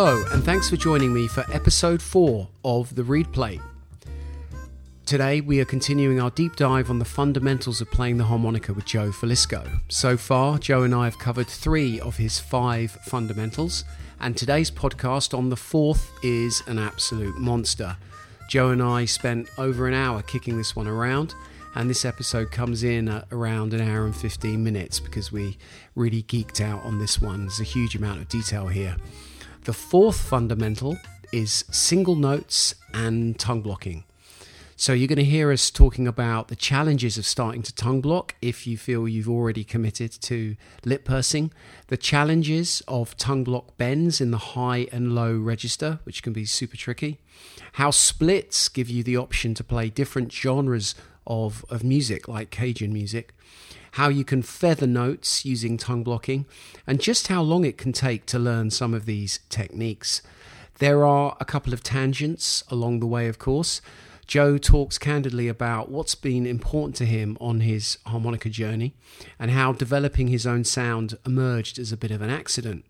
Hello, and thanks for joining me for episode 4 of The Reed Plate. Today, we are continuing our deep dive on the fundamentals of playing the harmonica with Joe Filisko. So far, Joe and I have covered three of his five fundamentals, and today's podcast on the fourth is an absolute monster. Joe and I spent over an hour kicking this one around, and this episode comes in at around an hour and 15 minutes because we really geeked out on this one. There's a huge amount of detail here. The fourth fundamental is single notes and tongue blocking. So, you're going to hear us talking about the challenges of starting to tongue block if you feel you've already committed to lip pursing, the challenges of tongue block bends in the high and low register, which can be super tricky, how splits give you the option to play different genres of, of music, like Cajun music, how you can feather notes using tongue blocking, and just how long it can take to learn some of these techniques. There are a couple of tangents along the way, of course. Joe talks candidly about what's been important to him on his harmonica journey and how developing his own sound emerged as a bit of an accident.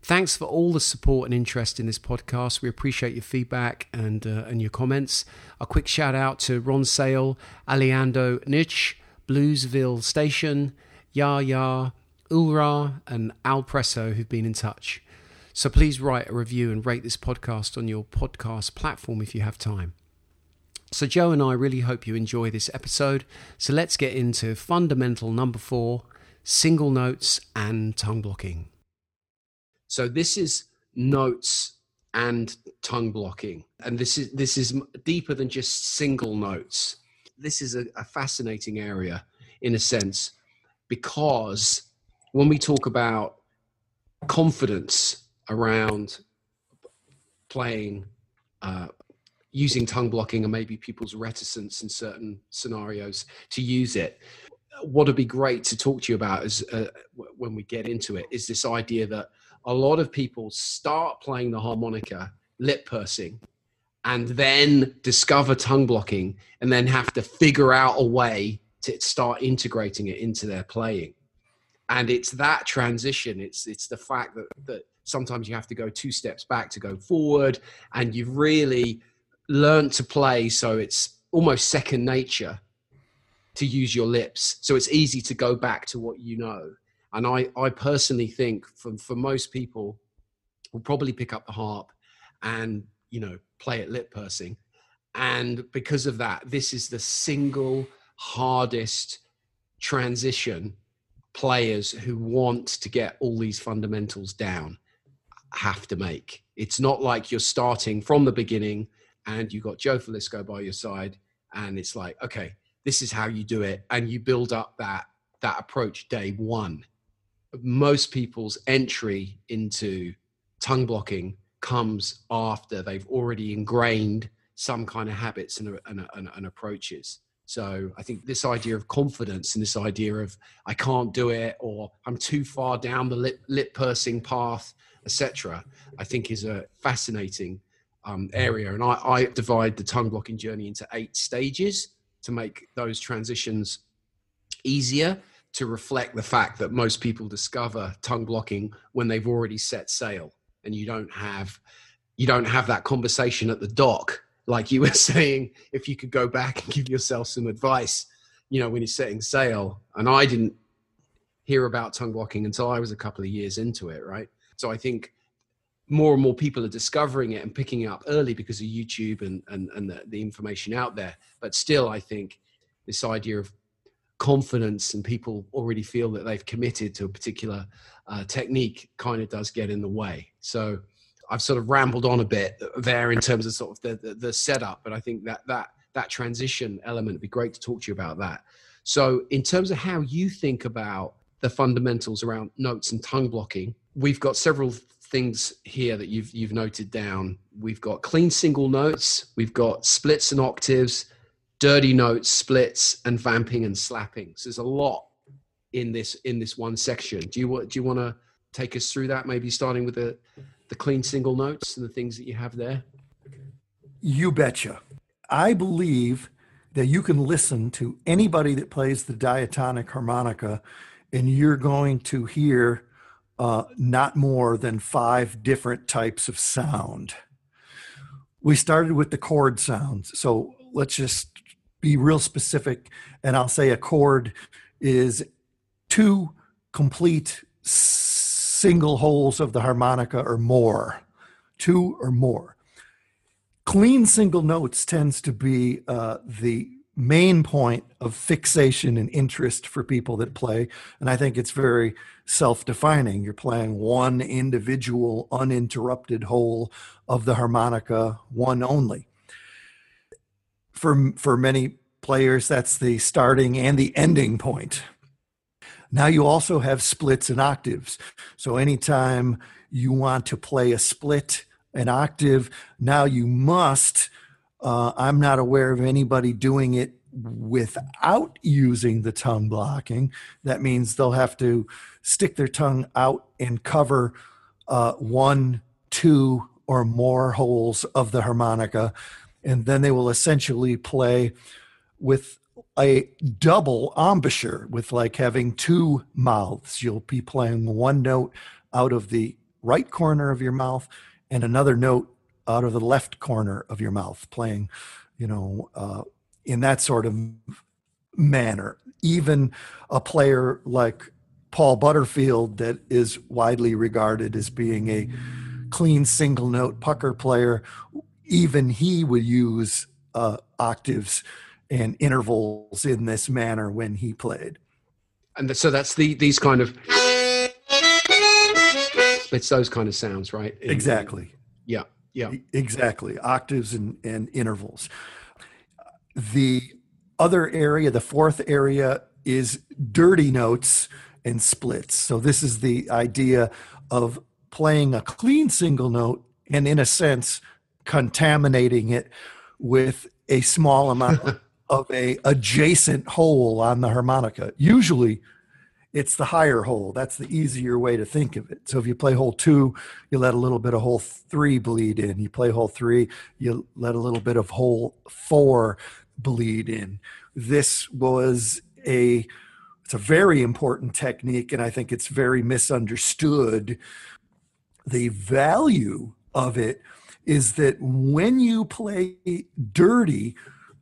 Thanks for all the support and interest in this podcast. We appreciate your feedback and uh, and your comments. A quick shout out to Ron Sale, Aliando Nich, Bluesville Station, Ya Ya, Ulra, and Al Presso who've been in touch. So please write a review and rate this podcast on your podcast platform if you have time. So, Joe and I really hope you enjoy this episode. So, let's get into fundamental number four single notes and tongue blocking. So, this is notes and tongue blocking. And this is, this is deeper than just single notes. This is a, a fascinating area in a sense because when we talk about confidence around playing uh, using tongue blocking and maybe people's reticence in certain scenarios to use it. What would be great to talk to you about is uh, when we get into it is this idea that a lot of people start playing the harmonica lip pursing and then discover tongue blocking and then have to figure out a way to start integrating it into their playing. And it's that transition. It's it's the fact that that sometimes you have to go two steps back to go forward and you've really learned to play so it's almost second nature to use your lips. So it's easy to go back to what you know. And i i personally think for for most people will probably pick up the harp and you know play it lip pursing. And because of that this is the single hardest transition players who want to get all these fundamentals down have to make. It's not like you're starting from the beginning and you got Joe Filisko by your side, and it's like, okay, this is how you do it, and you build up that that approach day one. Most people's entry into tongue blocking comes after they've already ingrained some kind of habits and, and, and, and approaches. So I think this idea of confidence and this idea of I can't do it or I'm too far down the lip, lip pursing path, etc. I think is a fascinating um, area. And I, I divide the tongue blocking journey into eight stages to make those transitions easier to reflect the fact that most people discover tongue blocking when they've already set sail and you don't have you don't have that conversation at the dock like you were saying if you could go back and give yourself some advice you know when you're setting sail and i didn't hear about tongue blocking until i was a couple of years into it right so i think more and more people are discovering it and picking it up early because of YouTube and, and, and the, the information out there. But still, I think this idea of confidence and people already feel that they've committed to a particular uh, technique kind of does get in the way. So I've sort of rambled on a bit there in terms of sort of the, the, the setup, but I think that that that transition element would be great to talk to you about that. So in terms of how you think about the fundamentals around notes and tongue blocking, we've got several things here that you've you've noted down. We've got clean single notes, we've got splits and octaves, dirty notes, splits, and vamping and slapping. So there's a lot in this in this one section. Do you want do you want to take us through that? Maybe starting with the the clean single notes and the things that you have there. You betcha. I believe that you can listen to anybody that plays the diatonic harmonica, and you're going to hear uh, not more than five different types of sound. We started with the chord sounds. So let's just be real specific. And I'll say a chord is two complete single holes of the harmonica or more, two or more. Clean single notes tends to be uh, the main point of fixation and interest for people that play. And I think it's very self defining. You're playing one individual, uninterrupted whole of the harmonica, one only. For, for many players, that's the starting and the ending point. Now you also have splits and octaves. So anytime you want to play a split, an octave, now you must uh, I'm not aware of anybody doing it without using the tongue blocking. That means they'll have to stick their tongue out and cover uh, one, two, or more holes of the harmonica. And then they will essentially play with a double embouchure, with like having two mouths. You'll be playing one note out of the right corner of your mouth and another note out of the left corner of your mouth, playing, you know, uh, in that sort of manner. Even a player like Paul Butterfield, that is widely regarded as being a clean single note pucker player, even he would use uh, octaves and intervals in this manner when he played. And so that's the these kind of it's those kind of sounds, right? Exactly. Yeah. Yeah. Exactly. Octaves and, and intervals. The other area, the fourth area, is dirty notes and splits. So this is the idea of playing a clean single note and, in a sense, contaminating it with a small amount of a adjacent hole on the harmonica. Usually it's the higher hole. That's the easier way to think of it. So if you play hole two, you let a little bit of hole three bleed in. You play hole three, you let a little bit of hole four bleed in. This was a it's a very important technique, and I think it's very misunderstood. The value of it is that when you play dirty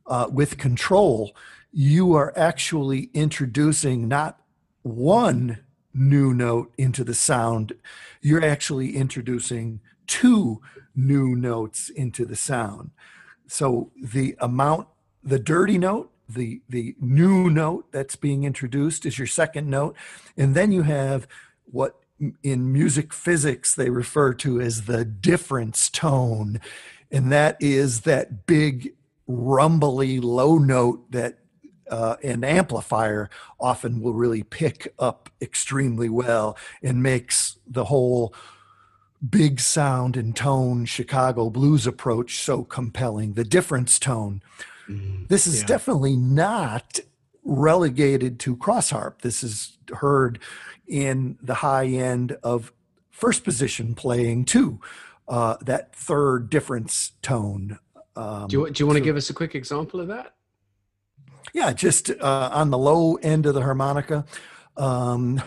uh, with control, you are actually introducing not one new note into the sound, you're actually introducing two new notes into the sound. So the amount, the dirty note, the the new note that's being introduced is your second note, and then you have what in music physics they refer to as the difference tone, and that is that big rumbly low note that uh, an amplifier often will really pick up extremely well and makes the whole big sound and tone Chicago blues approach so compelling. The difference tone. Mm-hmm. This is yeah. definitely not relegated to cross harp. This is heard in the high end of first position playing too. Uh, that third difference tone. Um, do you, do you want so, to give us a quick example of that? Yeah, just uh, on the low end of the harmonica. Um,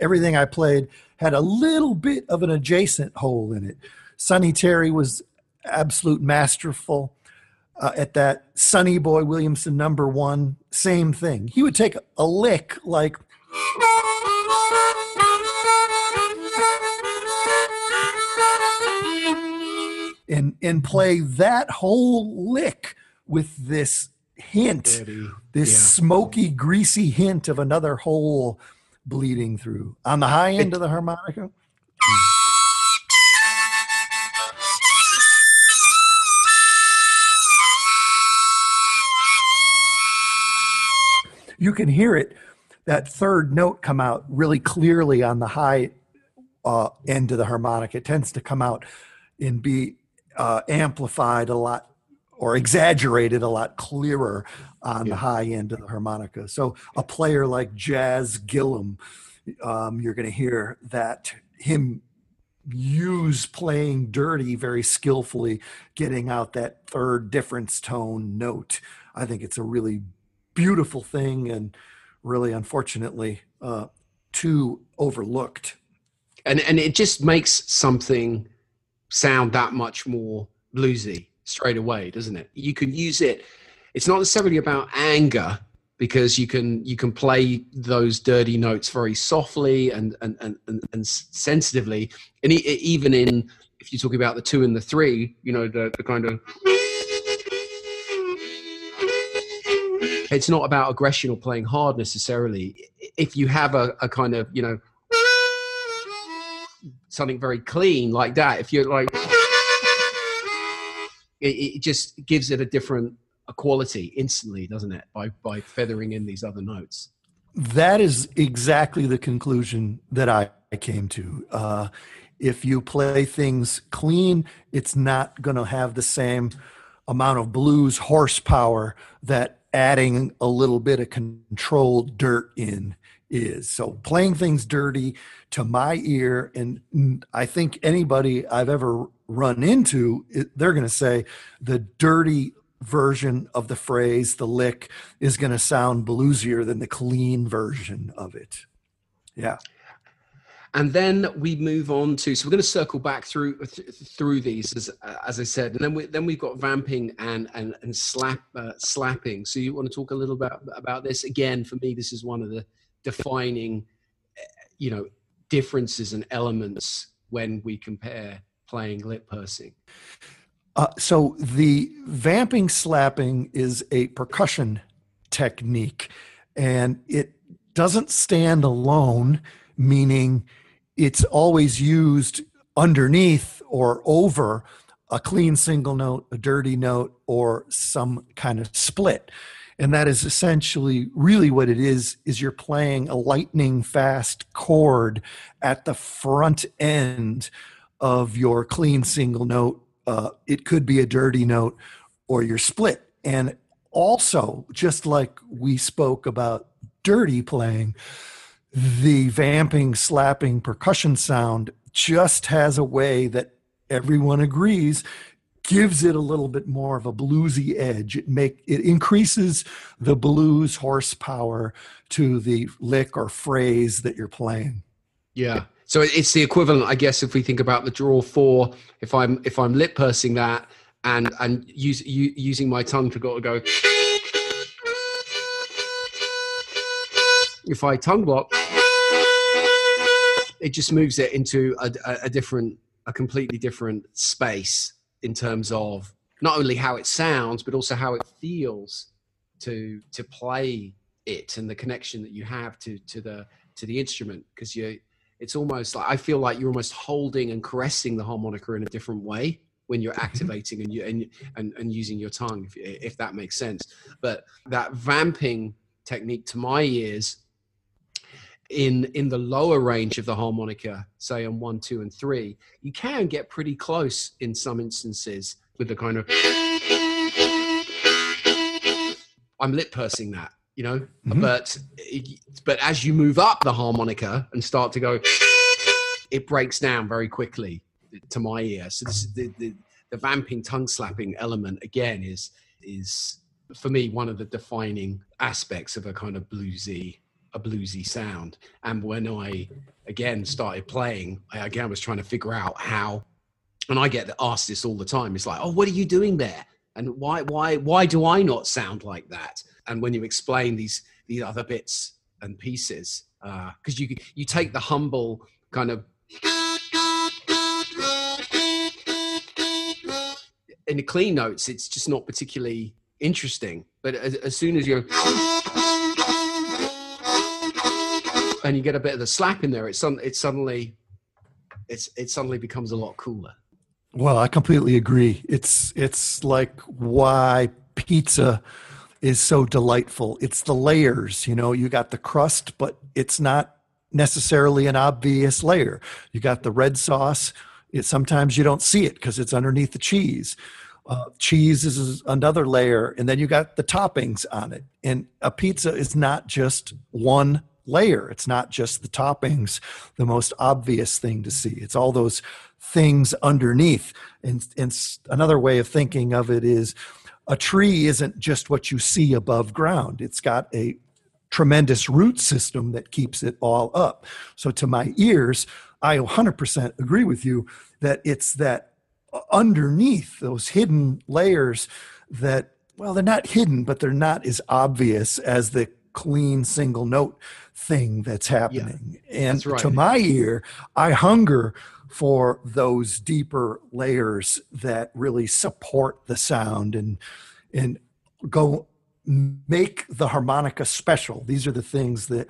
everything I played had a little bit of an adjacent hole in it. Sonny Terry was absolute masterful uh, at that. Sonny Boy Williamson, number one, same thing. He would take a lick like. And and play that whole lick with this hint, Eddie. this yeah. smoky, greasy hint of another hole bleeding through on the high end it, of the harmonica. You can hear it, that third note come out really clearly on the high uh, end of the harmonic. It tends to come out and be uh, amplified a lot or exaggerated a lot clearer on yeah. the high end of the harmonica. So a player like Jazz Gillum, um, you're going to hear that him use playing dirty very skillfully, getting out that third difference tone note. I think it's a really beautiful thing and really, unfortunately, uh, too overlooked. And and it just makes something sound that much more bluesy straight away, doesn't it? You can use it. It's not necessarily about anger because you can you can play those dirty notes very softly and and and, and, and sensitively, and even in if you're talking about the two and the three, you know the, the kind of it's not about aggression or playing hard necessarily. If you have a, a kind of you know something very clean like that, if you're like it, it just gives it a different quality instantly, doesn't it? By by feathering in these other notes. That is exactly the conclusion that I came to. Uh, if you play things clean, it's not going to have the same amount of blues horsepower that adding a little bit of controlled dirt in is. So playing things dirty to my ear, and I think anybody I've ever run into, they're going to say the dirty version of the phrase, the lick, is going to sound bluesier than the clean version of it. Yeah. And then we move on to so we're going to circle back through th- through these as as I said, and then we then we've got vamping and and and slap uh, slapping. So you want to talk a little bit about, about this again? For me, this is one of the defining, you know, differences and elements when we compare playing lip pursing. Uh, so the vamping slapping is a percussion technique, and it doesn't stand alone, meaning it's always used underneath or over a clean single note, a dirty note, or some kind of split. And that is essentially really what it is is you're playing a lightning fast chord at the front end of your clean single note uh, it could be a dirty note or you're split. And also, just like we spoke about dirty playing, the vamping, slapping percussion sound just has a way that everyone agrees gives it a little bit more of a bluesy edge. It make it increases the blues horsepower to the lick or phrase that you're playing. Yeah. So it's the equivalent, I guess, if we think about the draw four. If I'm if I'm lip pursing that and and use, using my tongue to go to go. If I tongue block, it just moves it into a, a, different, a completely different space in terms of not only how it sounds but also how it feels to to play it and the connection that you have to to the to the instrument because you it's almost like I feel like you're almost holding and caressing the harmonica in a different way when you're mm-hmm. activating and you and and, and using your tongue, if, if that makes sense. But that vamping technique, to my ears, in in the lower range of the harmonica, say on one, two, and three, you can get pretty close in some instances with the kind of. I'm lip pursing that you know mm-hmm. but but as you move up the harmonica and start to go it breaks down very quickly to my ear so this the, the, the vamping tongue slapping element again is is for me one of the defining aspects of a kind of bluesy a bluesy sound. And when i again started playing i again was trying to figure out how. And i get asked this all the time. It's like oh what are you doing there? And why why why do i not sound like that? And when you explain these these other bits and pieces uh because uh, you you take the humble kind of in the clean notes it's just not particularly interesting. But as, as soon as you're and you get a bit of the slap in there it's it's suddenly it's it suddenly becomes a lot cooler well i completely agree it's it's like why pizza is so delightful. It's the layers, you know, you got the crust, but it's not necessarily an obvious layer. You got the red sauce. It, sometimes you don't see it because it's underneath the cheese. Uh, cheese is another layer, and then you got the toppings on it. And a pizza is not just one layer. It's not just the toppings, the most obvious thing to see. It's all those things underneath. And, and another way of thinking of it is a tree isn't just what you see above ground, it's got a tremendous root system that keeps it all up. So, to my ears, I 100% agree with you that it's that uh, underneath those hidden layers that, well, they're not hidden, but they're not as obvious as the clean single note thing that's happening. Yeah, and right. to my ear, I hunger for those deeper layers that really support the sound and and go make the harmonica special. These are the things that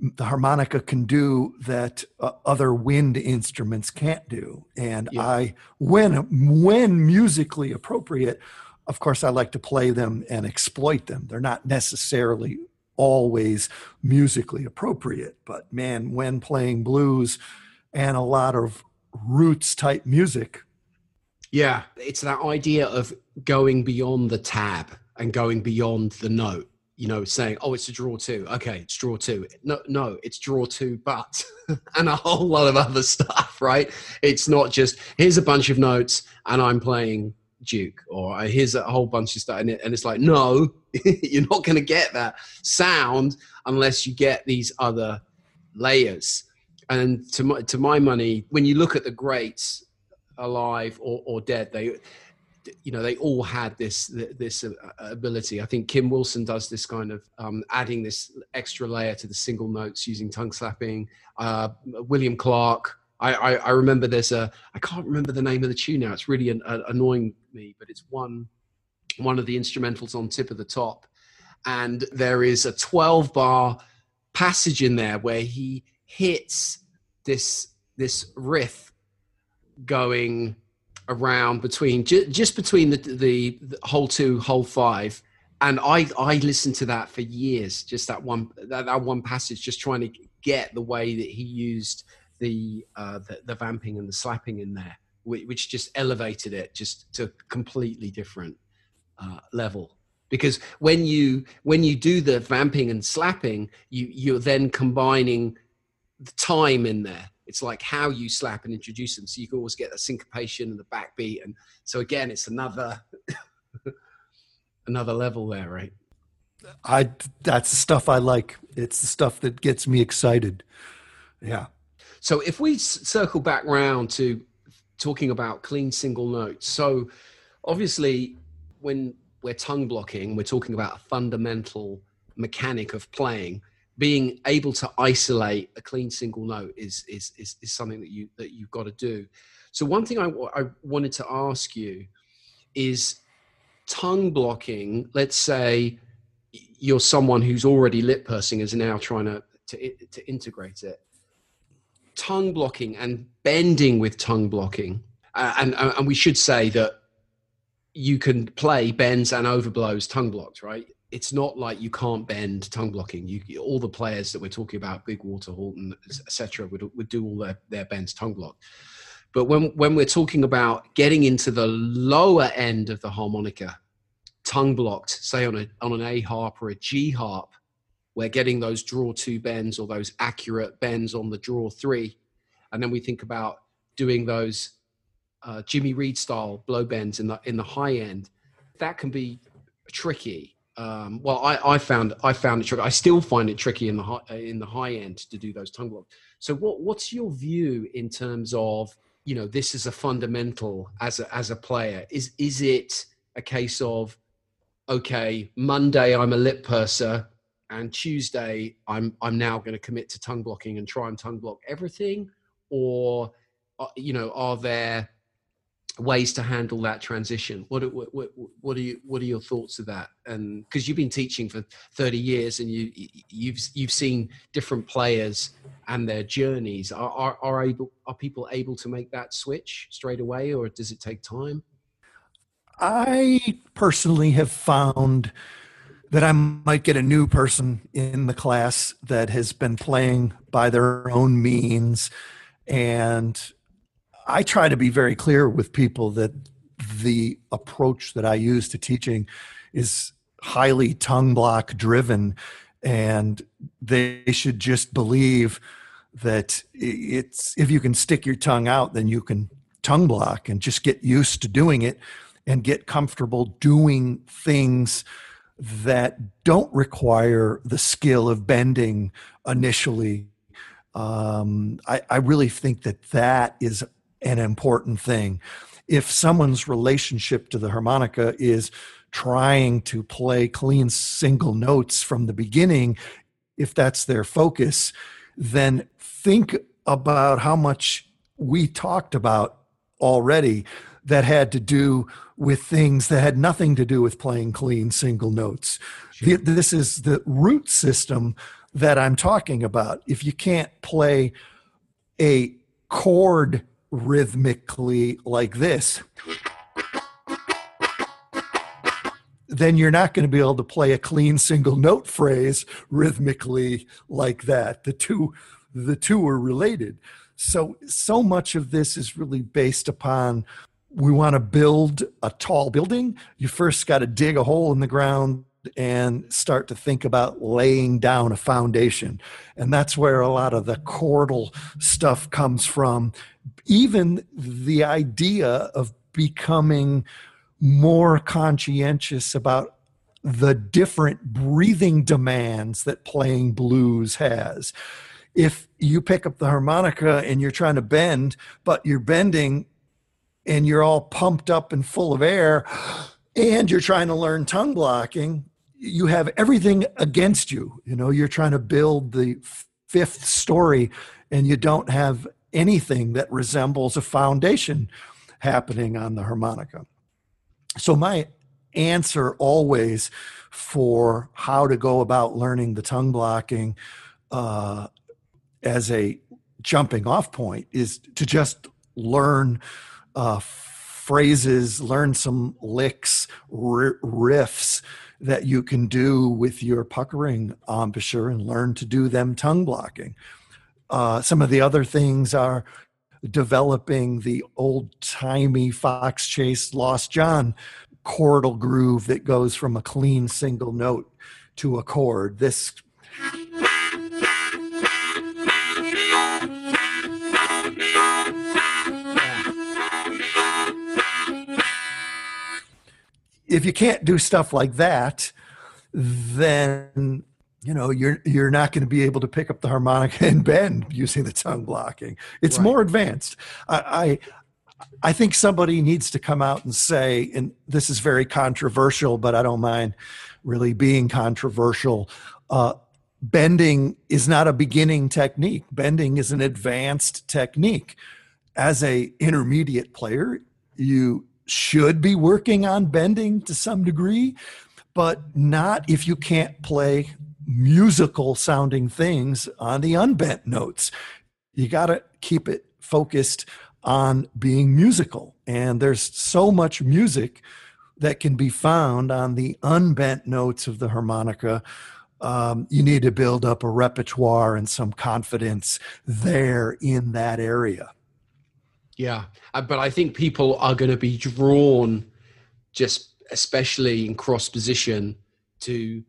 the harmonica can do that uh, other wind instruments can't do. And yeah. I, when when musically appropriate, of course, I like to play them and exploit them. They're not necessarily always musically appropriate, but man, when playing blues, and a lot of roots type music. Yeah, it's that idea of going beyond the tab and going beyond the note. You know, saying, "Oh, it's a draw two. Okay, it's draw two. No, no, it's draw two, but and a whole lot of other stuff. Right? It's not just here's a bunch of notes and I'm playing Duke, or here's a whole bunch of stuff, and, it, and it's like, no, you're not going to get that sound unless you get these other layers. And to my, to my money, when you look at the greats, alive or, or dead, they you know they all had this this uh, ability. I think Kim Wilson does this kind of um, adding this extra layer to the single notes using tongue slapping. Uh, William Clarke. I, I, I, remember there's a I can't remember the name of the tune now. It's really an, annoying me, but it's one one of the instrumentals on tip of the top, and there is a 12 bar passage in there where he hits this this riff going around between just between the, the, the whole two whole five and i i listened to that for years just that one that, that one passage just trying to get the way that he used the uh the, the vamping and the slapping in there which just elevated it just to a completely different uh, level because when you when you do the vamping and slapping you you're then combining the time in there. It's like how you slap and introduce them. So you can always get the syncopation and the backbeat. And so again, it's another another level there, right? I that's the stuff I like. It's the stuff that gets me excited. Yeah. So if we circle back round to talking about clean single notes, so obviously when we're tongue blocking, we're talking about a fundamental mechanic of playing being able to isolate a clean single note is is is, is something that you that you've got to do. So one thing I, I wanted to ask you is tongue blocking. Let's say you're someone who's already lip pursing is now trying to, to to integrate it. Tongue blocking and bending with tongue blocking, uh, and and we should say that you can play bends and overblows tongue blocked, right? it's not like you can't bend tongue blocking. You, all the players that we're talking about, Big Walter, Horton, etc., would would do all their their bends tongue blocked. But when when we're talking about getting into the lower end of the harmonica, tongue blocked, say on a on an A harp or a G harp, we're getting those draw two bends or those accurate bends on the draw three, and then we think about doing those uh, Jimmy Reed style blow bends in the in the high end. That can be tricky um, well, I, I, found I found it tricky. I still find it tricky in the high, in the high end to do those tongue blocks. So, what what's your view in terms of you know this is a fundamental as a as a player? Is is it a case of okay, Monday I'm a lip purser, and Tuesday I'm I'm now going to commit to tongue blocking and try and tongue block everything, or uh, you know are there ways to handle that transition. What what what, what are you what are your thoughts of that? And because you've been teaching for thirty years and you you've you've seen different players and their journeys. Are, are are able are people able to make that switch straight away, or does it take time? I personally have found that I might get a new person in the class that has been playing by their own means. And I try to be very clear with people that the approach that I use to teaching is highly tongue block driven and they should just believe that it's if you can stick your tongue out then you can tongue block and just get used to doing it and get comfortable doing things that don't require the skill of bending initially um, I, I really think that that is an important thing. If someone's relationship to the harmonica is trying to play clean single notes from the beginning, if that's their focus, then think about how much we talked about already that had to do with things that had nothing to do with playing clean single notes. Sure. This is the root system that I'm talking about. If you can't play a chord rhythmically like this, then you're not going to be able to play a clean single note phrase rhythmically like that. The two the two are related. So so much of this is really based upon we want to build a tall building. You first got to dig a hole in the ground and start to think about laying down a foundation. And that's where a lot of the chordal stuff comes from. Even the idea of becoming more conscientious about the different breathing demands that playing blues has. If you pick up the harmonica and you're trying to bend, but you're bending and you're all pumped up and full of air, and you're trying to learn tongue blocking, you have everything against you. You know, you're trying to build the fifth story and you don't have anything that resembles a foundation happening on the harmonica. So, my answer always for how to go about learning the tongue blocking uh, as a jumping off point is to just learn uh, phrases, learn some licks, r- riffs that you can do with your puckering embouchure and learn to do them tongue blocking. Uh, some of the other things are developing the old timey Fox Chase Lost John chordal groove that goes from a clean single note to a chord. This if you can't do stuff like that, then you know you're you're not going to be able to pick up the harmonica and bend using the tongue blocking. It's right. more advanced. I, I I think somebody needs to come out and say, and this is very controversial, but I don't mind really being controversial. Uh, bending is not a beginning technique. Bending is an advanced technique. As a intermediate player, you should be working on bending to some degree, but not if you can't play musical sounding things on the unbent notes. You got to keep it focused on being musical. And there's so much music that can be found on the unbent notes of the harmonica. Um, you need to build up a repertoire and some confidence there in that area. Yeah, uh, but I think people are going to be drawn, just especially in cross position, to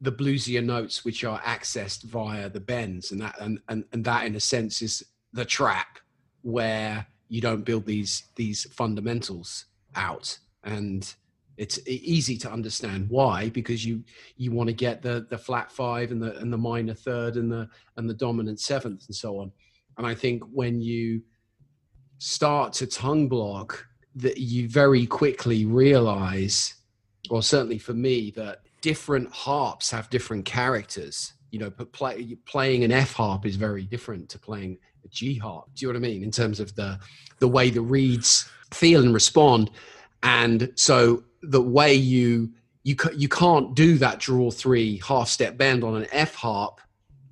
the bluesier notes which are accessed via the bends, and that and, and, and that in a sense is the trap where you don't build these these fundamentals out. And it's easy to understand why because you you want to get the the flat five and the and the minor third and the and the dominant seventh and so on. And i think when you start to tongue block that you very quickly realize or certainly for me that different harps have different characters. You know play, playing an f harp is very different to playing a g harp. Do you know what i mean? In terms of the the way the reeds feel and respond. And so the way you you you can't do that draw three half step bend on an f harp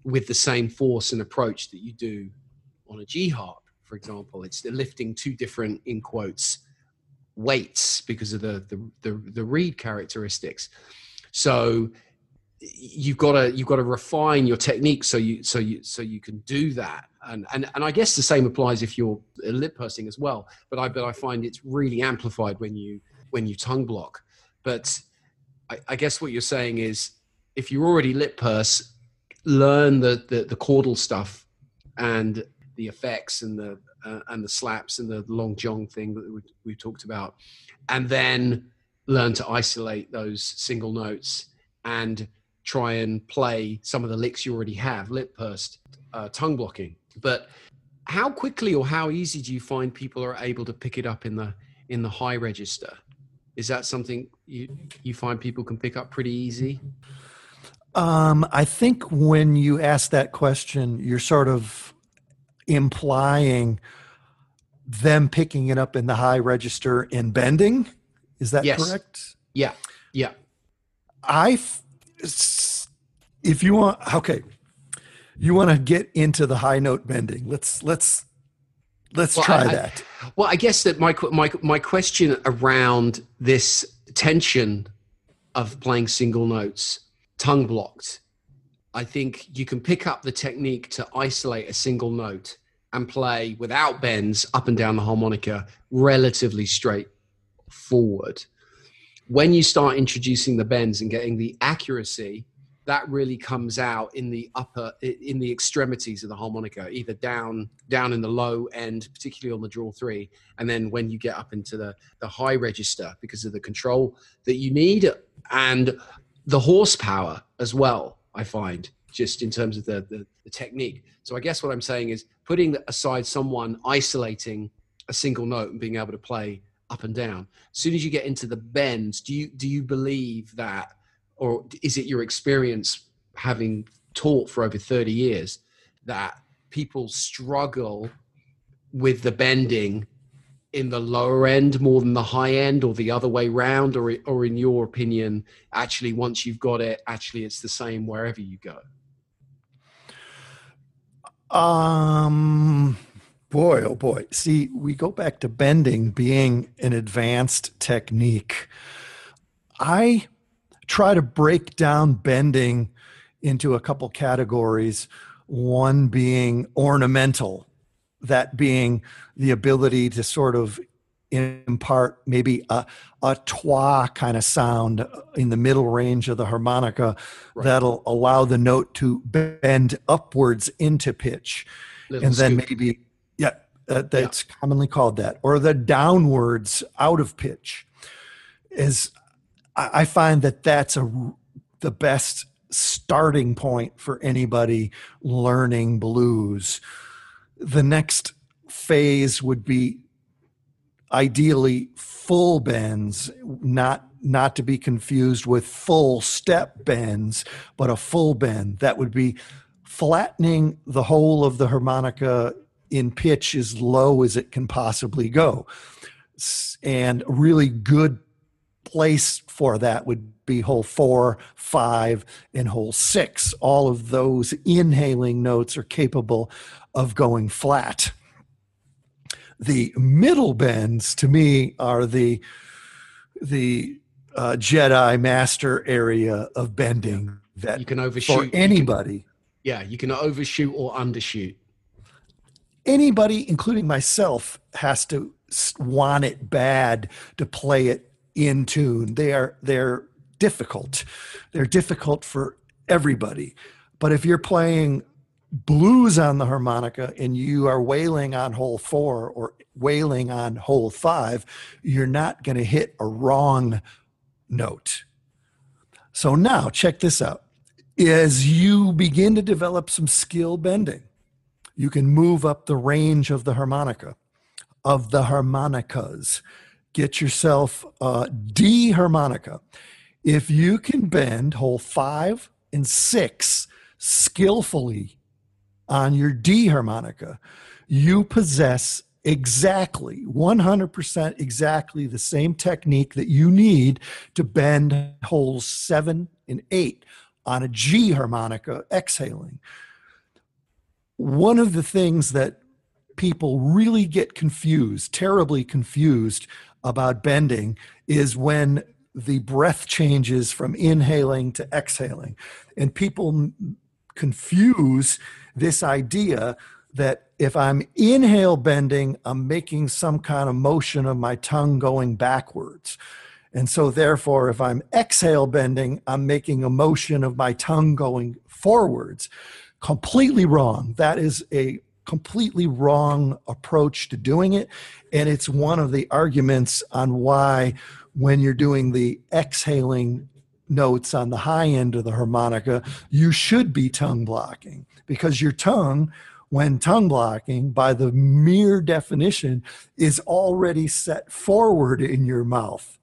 with the same force and approach that you do on a g harp for example. It's lifting two different, in quotes, weights because of the the the, the reed characteristics. So you've got to you've got to refine your technique so you so you so you can do that and and and I guess the same applies if you're lip pursing as well but I but I find it's really amplified when you when you tongue block but I, I guess what you're saying is if you're already lip purse, learn the, the, the chordal stuff and the effects and the uh, and the slaps and the Lost John thing that we, talked about, and then learn to isolate those single notes and try and play some of the licks you already have, lip pursed, uh, tongue blocking. But how quickly or how easy do you find people are able to pick it up in the in the high register? Is that something you you find people can pick up pretty easy? Um, I think when you ask that question, you're sort of implying them picking it up in the high register and bending. Is that Yes. correct? Yeah, yeah. I, if you want, okay, you want to get into the high note bending. Let's let's let's Well, try I- I- that. Well, I guess that my my my question around this tension of playing single notes, tongue blocked. I think you can pick up the technique to isolate a single note and play without bends up and down the harmonica relatively straightforward. When you start introducing the bends and getting the accuracy, that really comes out in the upper in the extremities of the harmonica either down down in the low end particularly on the draw three and then when you get up into the the high register because of the control that you need and the horsepower as well i find just in terms of the, the, the technique. So i guess what i'm saying is putting aside someone isolating a single note and being able to play up and down. As soon as you get into the bends do you do you believe that or is it your experience having taught for over 30 years that people struggle with the bending in the lower end more than the high end or the other way round? Or or in your opinion actually once you've got it actually it's the same wherever you go Um, boy, oh boy. See, we go back to bending being an advanced technique. I try to break down bending into a couple categories. One being ornamental, that being the ability to sort of impart maybe a, a trois kind of sound in the middle range of the harmonica Right. that'll allow the note to bend upwards into pitch Little and then scoop. maybe yeah uh, that's commonly called that or the downwards out of pitch is i I find that that's a the best starting point for anybody learning blues the next phase would be ideally full bends not not to be confused with full step bends but a full bend that would be flattening the whole of the harmonica in pitch as low as it can possibly go. And a really good place for that would be hole four five and hole six. All of those inhaling notes are capable of going flat the middle bends to me are the the uh, Jedi master area of bending that you can overshoot for you can- anybody, yeah you can overshoot or undershoot anybody, including myself, has to want it bad to play it in tune. They are they're difficult. They're difficult for everybody. But if you're playing blues on the harmonica and you are wailing on hole four or wailing on hole five, you're not going to hit a wrong note. So now check this out. As you begin to develop some skill bending, you can move up the range of the harmonica, of the harmonicas. Get yourself a D harmonica. If you can bend hole five and six skillfully on your D harmonica, you possess exactly 100% exactly the same technique that you need to bend holes seven and eight on a G harmonica exhaling. One of the things that people really get confused, terribly confused about bending, is when the breath changes from inhaling to exhaling. And people confuse this idea that if I'm inhale bending, I'm making some kind of motion of my tongue going backwards. And so, therefore, if I'm exhale bending, I'm making a motion of my tongue going forwards. Completely wrong. That is a completely wrong approach to doing it. And it's one of the arguments on why, when you're doing the exhaling notes on the high end of the harmonica, you should be tongue blocking because your tongue, when tongue blocking, by the mere definition, is already set forward in your mouth,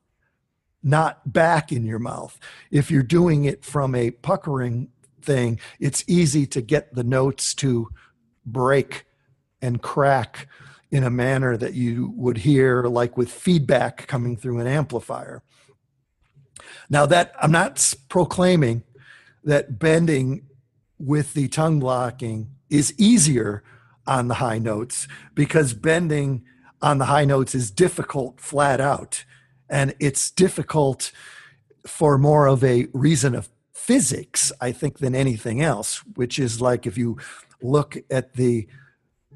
not back in your mouth. If you're doing it from a puckering thing, it's easy to get the notes to break and crack in a manner that you would hear like with feedback coming through an amplifier. Now that I'm not proclaiming that bending with the tongue blocking is easier on the high notes because bending on the high notes is difficult flat out. And it's difficult for more of a reason of physics i think than anything else which is like if you look at the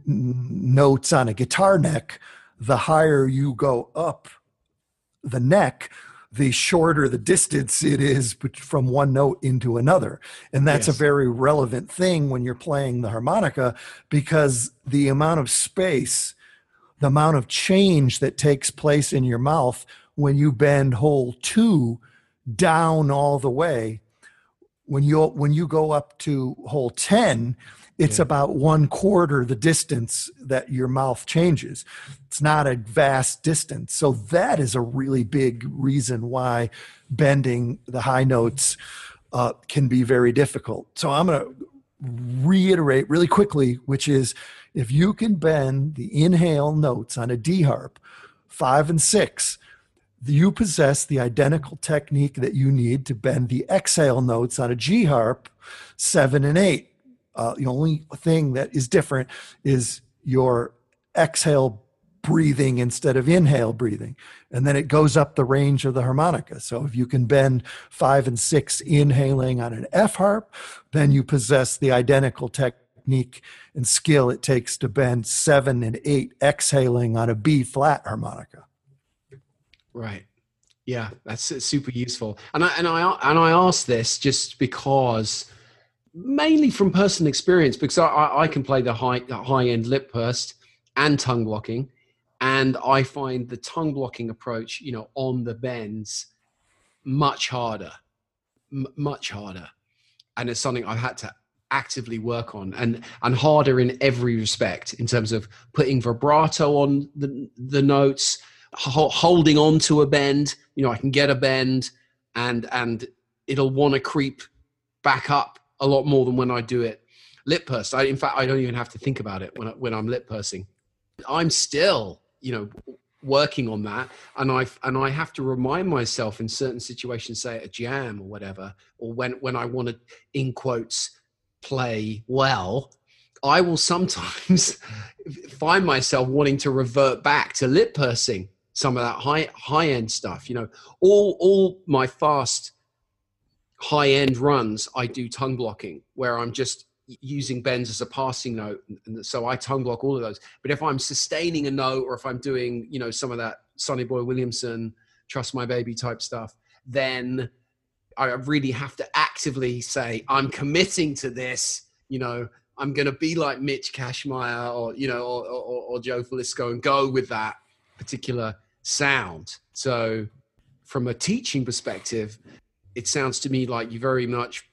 notes on a guitar neck the higher you go up the neck the shorter the distance it is from one note into another. And that's yes. a very relevant thing when you're playing the harmonica because the amount of space, the amount of change that takes place in your mouth when you bend hole two down all the way, when you when you go up to hole 10, it's yeah. about one quarter the distance that your mouth changes. It's not a vast distance. So that is a really big reason why bending the high notes uh, can be very difficult. So I'm going to reiterate really quickly, which is if you can bend the inhale notes on a D harp, five and six, you possess the identical technique that you need to bend the exhale notes on a G harp, seven and eight. Uh, the only thing that is different is your exhale breathing instead of inhale breathing. And then it goes up the range of the harmonica. So if you can bend five and six inhaling on an F harp, then you possess the identical technique and skill it takes to bend seven and eight exhaling on a B flat harmonica. Right. Yeah, that's super useful. And I and I and I ask this just because mainly from personal experience because I, I can play the high high end lip pursed and tongue blocking, and I find the tongue blocking approach, you know, on the bends, much harder, M- much harder, and it's something I've had to actively work on and and harder in every respect in terms of putting vibrato on the the notes ho- holding on to a bend you know i can get a bend and and it'll want to creep back up a lot more than when I do it lip pursed. I, in fact, I don't even have to think about it when I, when I'm lip pursing. I'm still, you know, working on that, and I and I have to remind myself in certain situations, say at a jam or whatever, or when when I want to, in quotes, play well. I will sometimes find myself wanting to revert back to lip pursing some of that high high end stuff. You know, all all my fast high end runs, I do tongue blocking where I'm just using bends as a passing note. And so I tongue block all of those. But if I'm sustaining a note or if I'm doing, you know, some of that Sonny Boy Williamson, Trust My Baby type stuff, then I really have to actively say, I'm committing to this, you know, I'm going to be like Mitch Kashmar or, you know, or, or, or Joe Filisko and go with that particular sound. So from a teaching perspective, it sounds to me like you're very much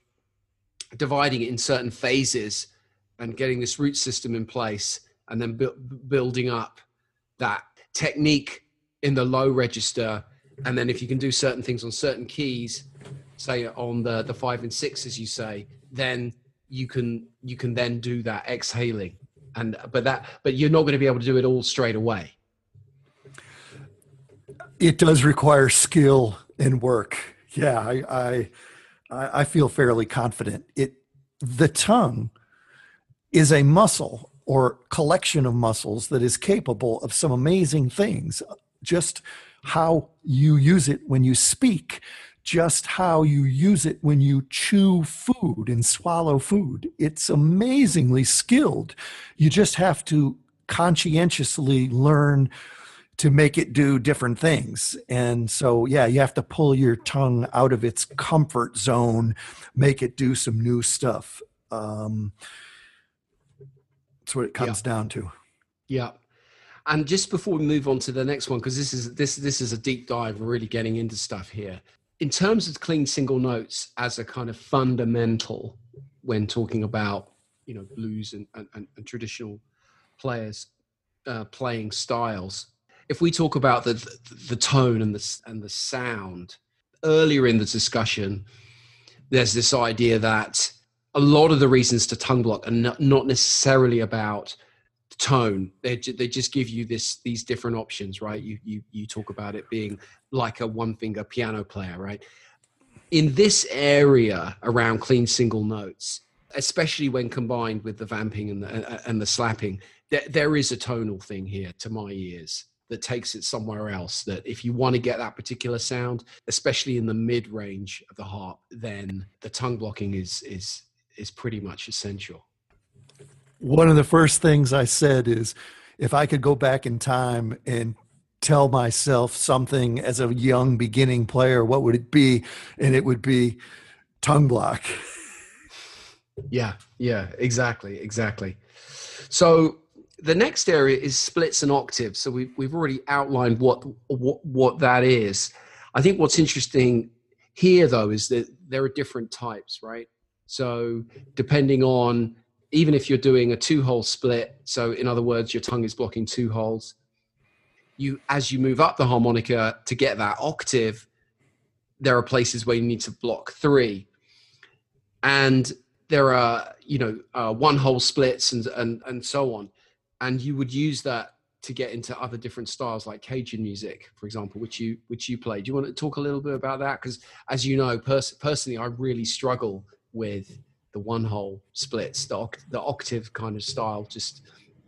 dividing it in certain phases and getting this root system in place and then bu- building up that technique in the low register. And then if you can do certain things on certain keys say on the the five and six as you say then you can you can then do that exhaling. And but that but you're not going to be able to do it all straight away. It does require skill and work yeah, I, I I feel fairly confident. It the tongue is a muscle or collection of muscles that is capable of some amazing things. Just how you use it when you speak, just how you use it when you chew food and swallow food. It's amazingly skilled. You just have to conscientiously learn to make it do different things. And so, yeah, you have to pull your tongue out of its comfort zone, make it do some new stuff. Um, that's what it comes yeah. down to. Yeah. And just before we move on to the next one, because this is this this is a deep dive, we're really getting into stuff here. In terms of clean single notes as a kind of fundamental when talking about you know blues and, and, and traditional players uh, playing styles, if we talk about the, the, tone and the and the sound earlier in the discussion, there's this idea that a lot of the reasons to tongue block are not, necessarily about the tone. They, they just give you this these different options right? You, you you talk about it being like a one finger piano player right? In this area around clean single notes especially when combined with the vamping and the and the slapping there, there is a tonal thing here to my ears that takes it somewhere else. That if you want to get that particular sound, especially in the mid range of the harp, then the tongue blocking is is is pretty much essential. One of the first things I said is if I could go back in time and tell myself something as a young beginning player, what would it be? And it would be tongue block. Yeah, yeah, exactly, exactly. So the next area is splits and octaves. So we've we've already outlined what what what that is. I think what's interesting here though is that there are different types, right? So depending on even if you're doing a two hole split, so in other words, your tongue is blocking two holes, you as you move up the harmonica to get that octave, there are places where you need to block three. And there are, you know, uh, one hole splits and, and, and so on and you would use that to get into other different styles like Cajun music, for example, which you which you play. Do you want to talk a little bit about that? Because as you know, pers- personally, I really struggle with the one hole splits. The, oct- the octave kind of style just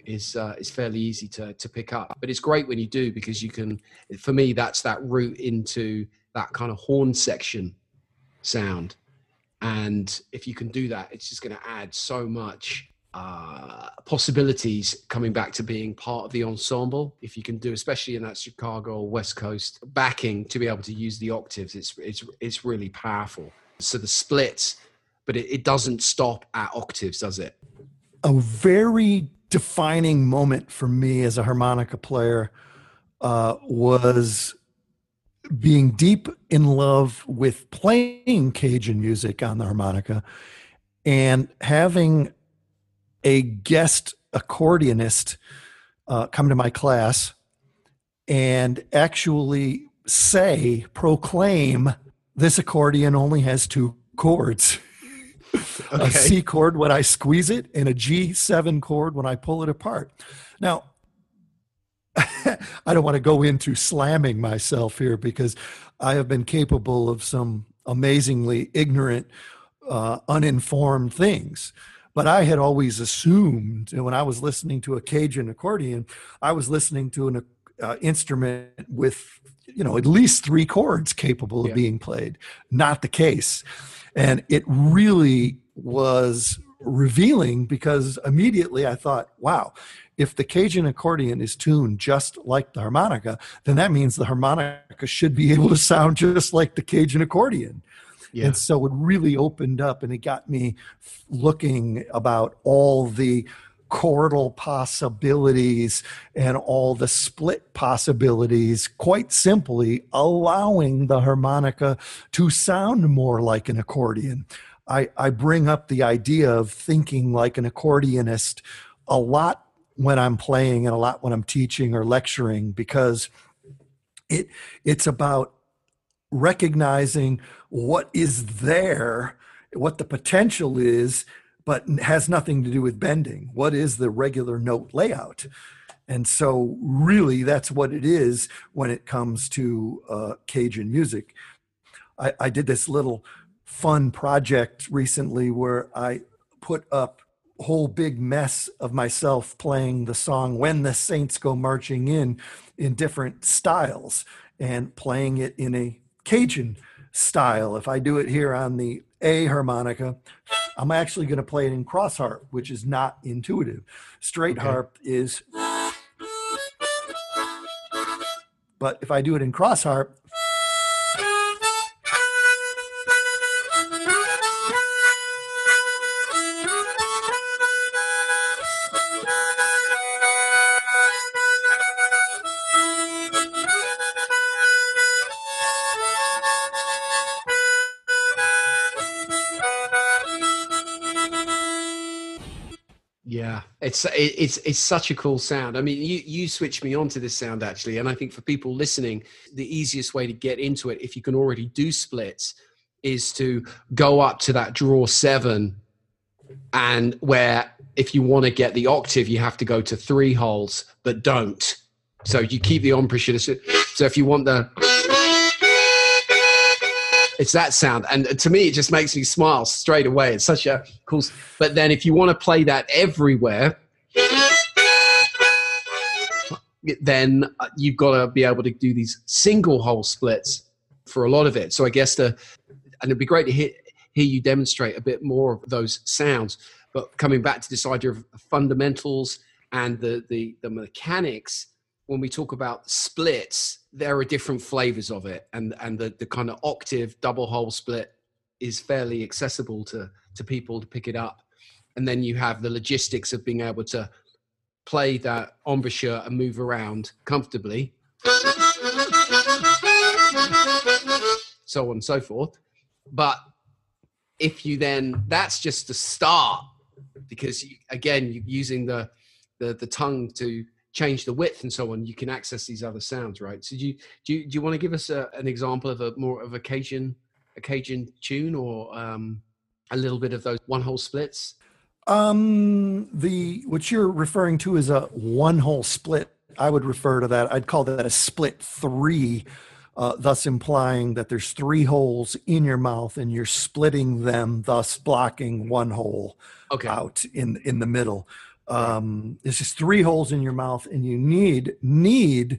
is uh, is fairly easy to to pick up. But it's great when you do because you can. For me, that's that route into that kind of horn section sound, and if you can do that, it's just going to add so much uh, possibilities coming back to being part of the ensemble. If you can do, especially in that Chicago or West Coast backing, to be able to use the octaves, it's it's it's really powerful. So the splits, but it, it doesn't stop at octaves, does it? A very defining moment for me as a harmonica player uh, was being deep in love with playing Cajun music on the harmonica and having a guest accordionist uh, come to my class and actually say, proclaim, this accordion only has two chords. Okay. a C chord when I squeeze it and a G7 chord when I pull it apart. Now, I don't want to go into slamming myself here because I have been capable of some amazingly ignorant, uh, uninformed things. But I had always assumed, and when I was listening to a Cajun accordion, I was listening to an uh, instrument with, you know, at least three chords capable of yeah. being played. Not the case. And it really was revealing because immediately I thought, wow, if the Cajun accordion is tuned just like the harmonica, then that means the harmonica should be able to sound just like the Cajun accordion. Yeah. And so it really opened up and it got me looking about all the chordal possibilities and all the split possibilities, quite simply allowing the harmonica to sound more like an accordion. I, I bring up the idea of thinking like an accordionist a lot when I'm playing and a lot when I'm teaching or lecturing because it it's about recognizing what is there, what the potential is, but has nothing to do with bending. What is the regular note layout? And so, really, that's what it is when it comes to uh, Cajun music. I, I did this little fun project recently where I put up whole big mess of myself playing the song When the Saints Go Marching In in different styles and playing it in a Cajun style. If I do it here on the A harmonica, I'm actually going to play it in cross harp, which is not intuitive. Straight okay. harp is. But if I do it in cross harp, it's it's it's such a cool sound. I mean, you you switched me on to this sound actually, and I think for people listening, the easiest way to get into it, if you can already do splits, is to go up to that draw seven, and where if you want to get the octave, you have to go to three holes, but don't. So you keep the embouchure. So if you want the it's that sound and to me it just makes me smile straight away it's such a cool but then if you want to play that everywhere then uh, you've got to be able to do these single hole splits for a lot of it. So i guess the and it'd be great to hear, hear you demonstrate a bit more of those sounds. But coming back to this idea of fundamentals and the the, the mechanics when we talk about splits, there are different flavors of it, and and the the kind of octave double hole split is fairly accessible to to people to pick it up, and then you have the logistics of being able to play that embouchure and move around comfortably, so on and so forth. But if you then that's just the start because you, again you're using the the the tongue to change the width and so on, you can access these other sounds, right? So do you do you, do you want to give us a, an example of a more of a Cajun a Cajun tune or um, a little bit of those one hole splits? Um, the what you're referring to is a one hole split. I would refer to that. I'd call that a split three. Uh, thus implying that there's three holes in your mouth and you're splitting them, thus blocking one hole okay. out in in the middle. Um, there's just three holes in your mouth, and you need need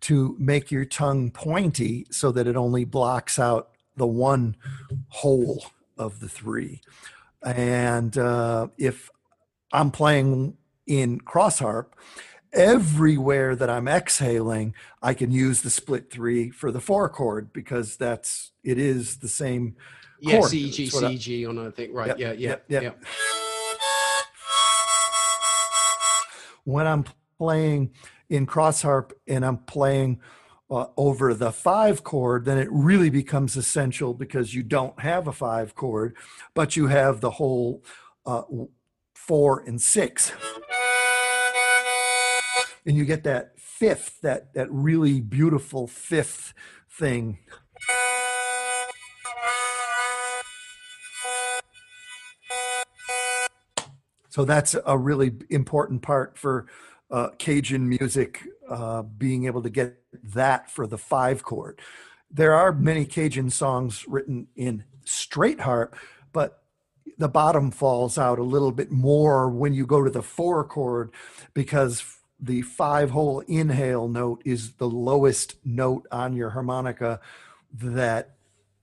to make your tongue pointy so that it only blocks out the one hole of the three. And uh, if I'm playing in cross harp, everywhere that I'm exhaling, I can use the split three for the four chord because that's it is the same. Yeah, chord. C G C G on I think right. Yep, yeah, yeah, yep, yep. yeah when I'm playing in cross harp and I'm playing uh, over the five chord, then it really becomes essential because you don't have a five chord, but you have the whole uh, four and six. And you get that fifth, that, that really beautiful fifth thing. So that's a really important part for uh, Cajun music, uh, being able to get that for the five chord. There are many Cajun songs written in straight harp, but the bottom falls out a little bit more when you go to the four chord because the five hole inhale note is the lowest note on your harmonica that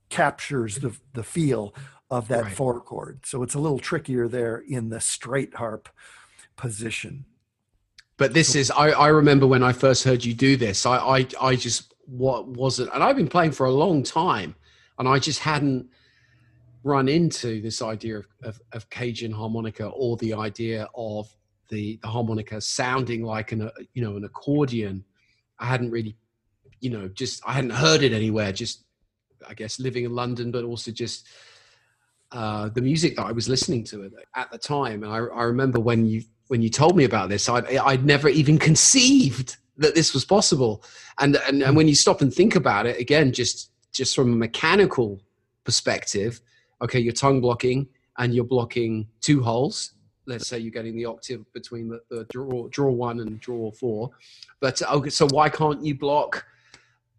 captures the, the feel of that right. four chord. So it's a little trickier there in the straight harp position. But this is I, I remember when I first heard you do this, I, I I just what wasn't and I've been playing for a long time and I just hadn't run into this idea of, of, of Cajun harmonica or the idea of the, the harmonica sounding like an you know an accordion. I hadn't really you know just I hadn't heard it anywhere. Just I guess living in London, but also just uh, the music that I was listening to at the time. And I, I remember when you when you told me about this, I'd, I'd never even conceived that this was possible. And, and and when you stop and think about it again, just just from a mechanical perspective, okay, you're tongue blocking and you're blocking two holes. Let's say you're getting the octave between the, the draw draw one and draw four. But okay, so why can't you block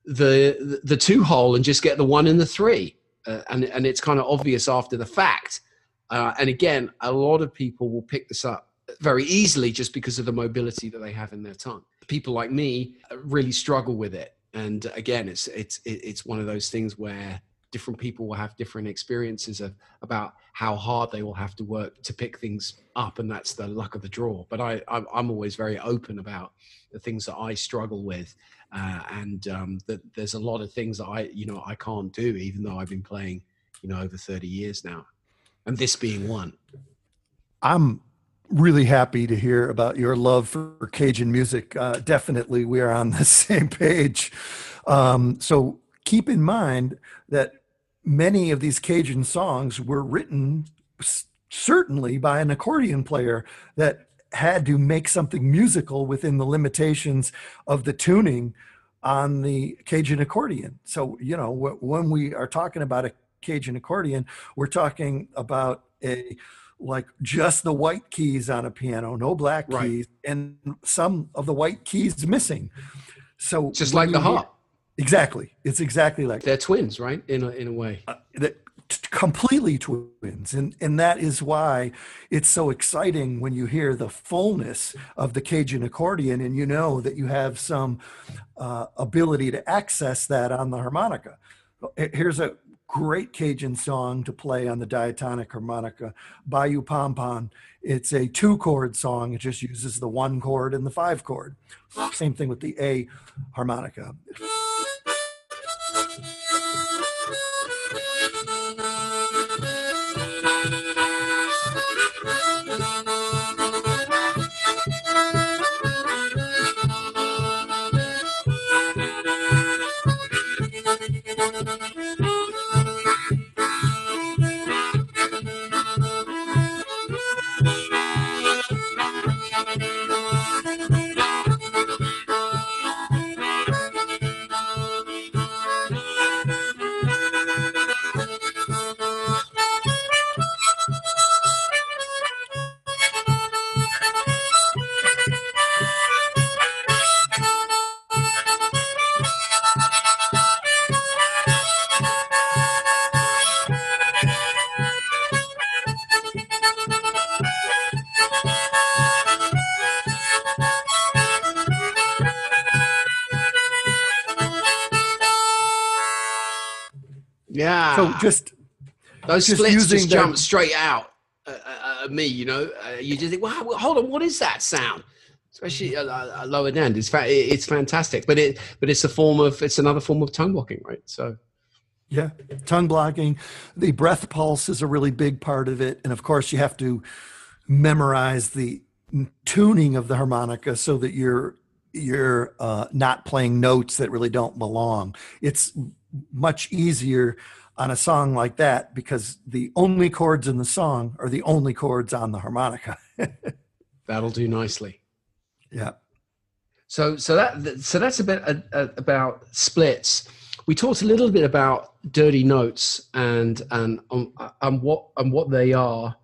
the, the two hole and just get the one and the three? uh, and and it's kind of obvious after the fact. Uh, and again, a lot of people will pick this up very easily just because of the mobility that they have in their tongue. People like me really struggle with it, and again, it's it's it's one of those things where different people will have different experiences of about how hard they will have to work to pick things up, and that's the luck of the draw. But I, I'm, always very open about the things that I struggle with, uh, and um, that there's a lot of things that I, you know, I can't do, even though I've been playing, you know, over 30 years now, and this being one. I'm really happy to hear about your love for Cajun music. Uh, definitely, we are on the same page. Um, so keep in mind that many of these Cajun songs were written certainly by an accordion player that had to make something musical within the limitations of the tuning on the Cajun accordion. So, you know, when we are talking about a Cajun accordion, we're talking about a like just the white keys on a piano, no black right. keys, and some of the white keys missing. So just like the harp. Exactly. It's exactly like they're twins, right? In a, in a way. Uh, that completely twins and and that is why it's so exciting when you hear the fullness of the cajun accordion and you know that you have some uh, ability to access that on the harmonica here's a great cajun song to play on the diatonic harmonica bayou pompon it's a two chord song. It just uses the one chord and the five chord. Same thing with the a harmonica those just splits just jump straight out uh, uh, me. You know, uh, you just think, well, hold on, what is that sound? Especially uh, lower end, it's fa- it's fantastic. But it but it's a form of it's another form of tongue blocking, right? So. Yeah, tongue blocking. The breath pulse is a really big part of it. And of course, you have to memorize the tuning of the harmonica so that you're you're uh, not playing notes that really don't belong. It's much easier on a song like that because the only chords in the song are the only chords on the harmonica. That'll do nicely. Yeah. So so that so that's a bit about splits. We talked a little bit about dirty notes and and um, and what and what they are.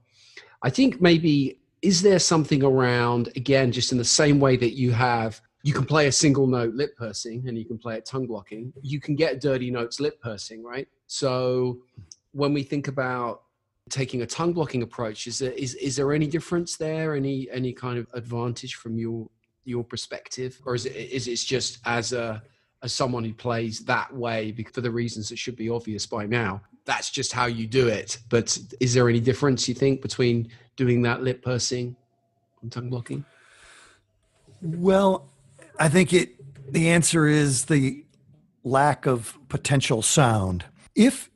I think maybe is there something around again just in the same way that you have you can play a single note lip pursing and you can play it tongue blocking. You can get dirty notes lip pursing, right? So when we think about taking a tongue blocking approach, is there is, is there any difference there? Any any kind of advantage from your your perspective, or is it is it just as a as someone who plays that way for the reasons that should be obvious by now? That's just how you do it. But is there any difference you think between doing that lip pursing and tongue blocking? Well, I think it the answer is the lack of potential sound. If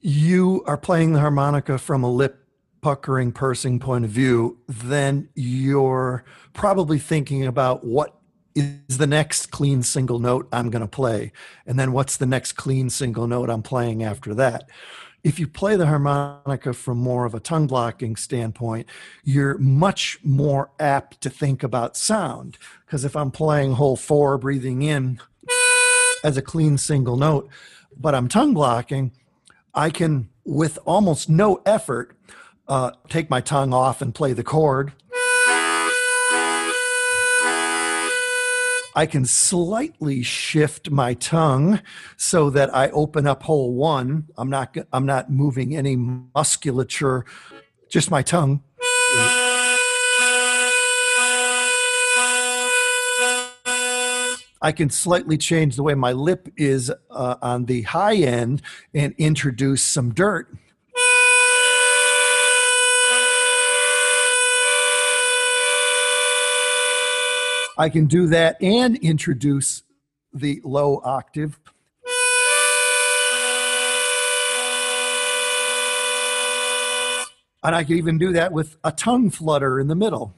you are playing the harmonica from a lip puckering pursing point of view, then you're probably thinking about what is the next clean single note I'm going to play, and then what's the next clean single note I'm playing after that if you play the harmonica from more of a tongue blocking standpoint, you're much more apt to think about sound. Because if I'm playing hole four, breathing in as a clean single note, but I'm tongue blocking, I can, with almost no effort, uh, take my tongue off and play the chord I can slightly shift my tongue so that I open up hole one. I'm not I'm not moving any musculature, just my tongue. I can slightly change the way my lip is uh, on the high end and introduce some dirt. I can do that and introduce the low octave. And I can even do that with a tongue flutter in the middle.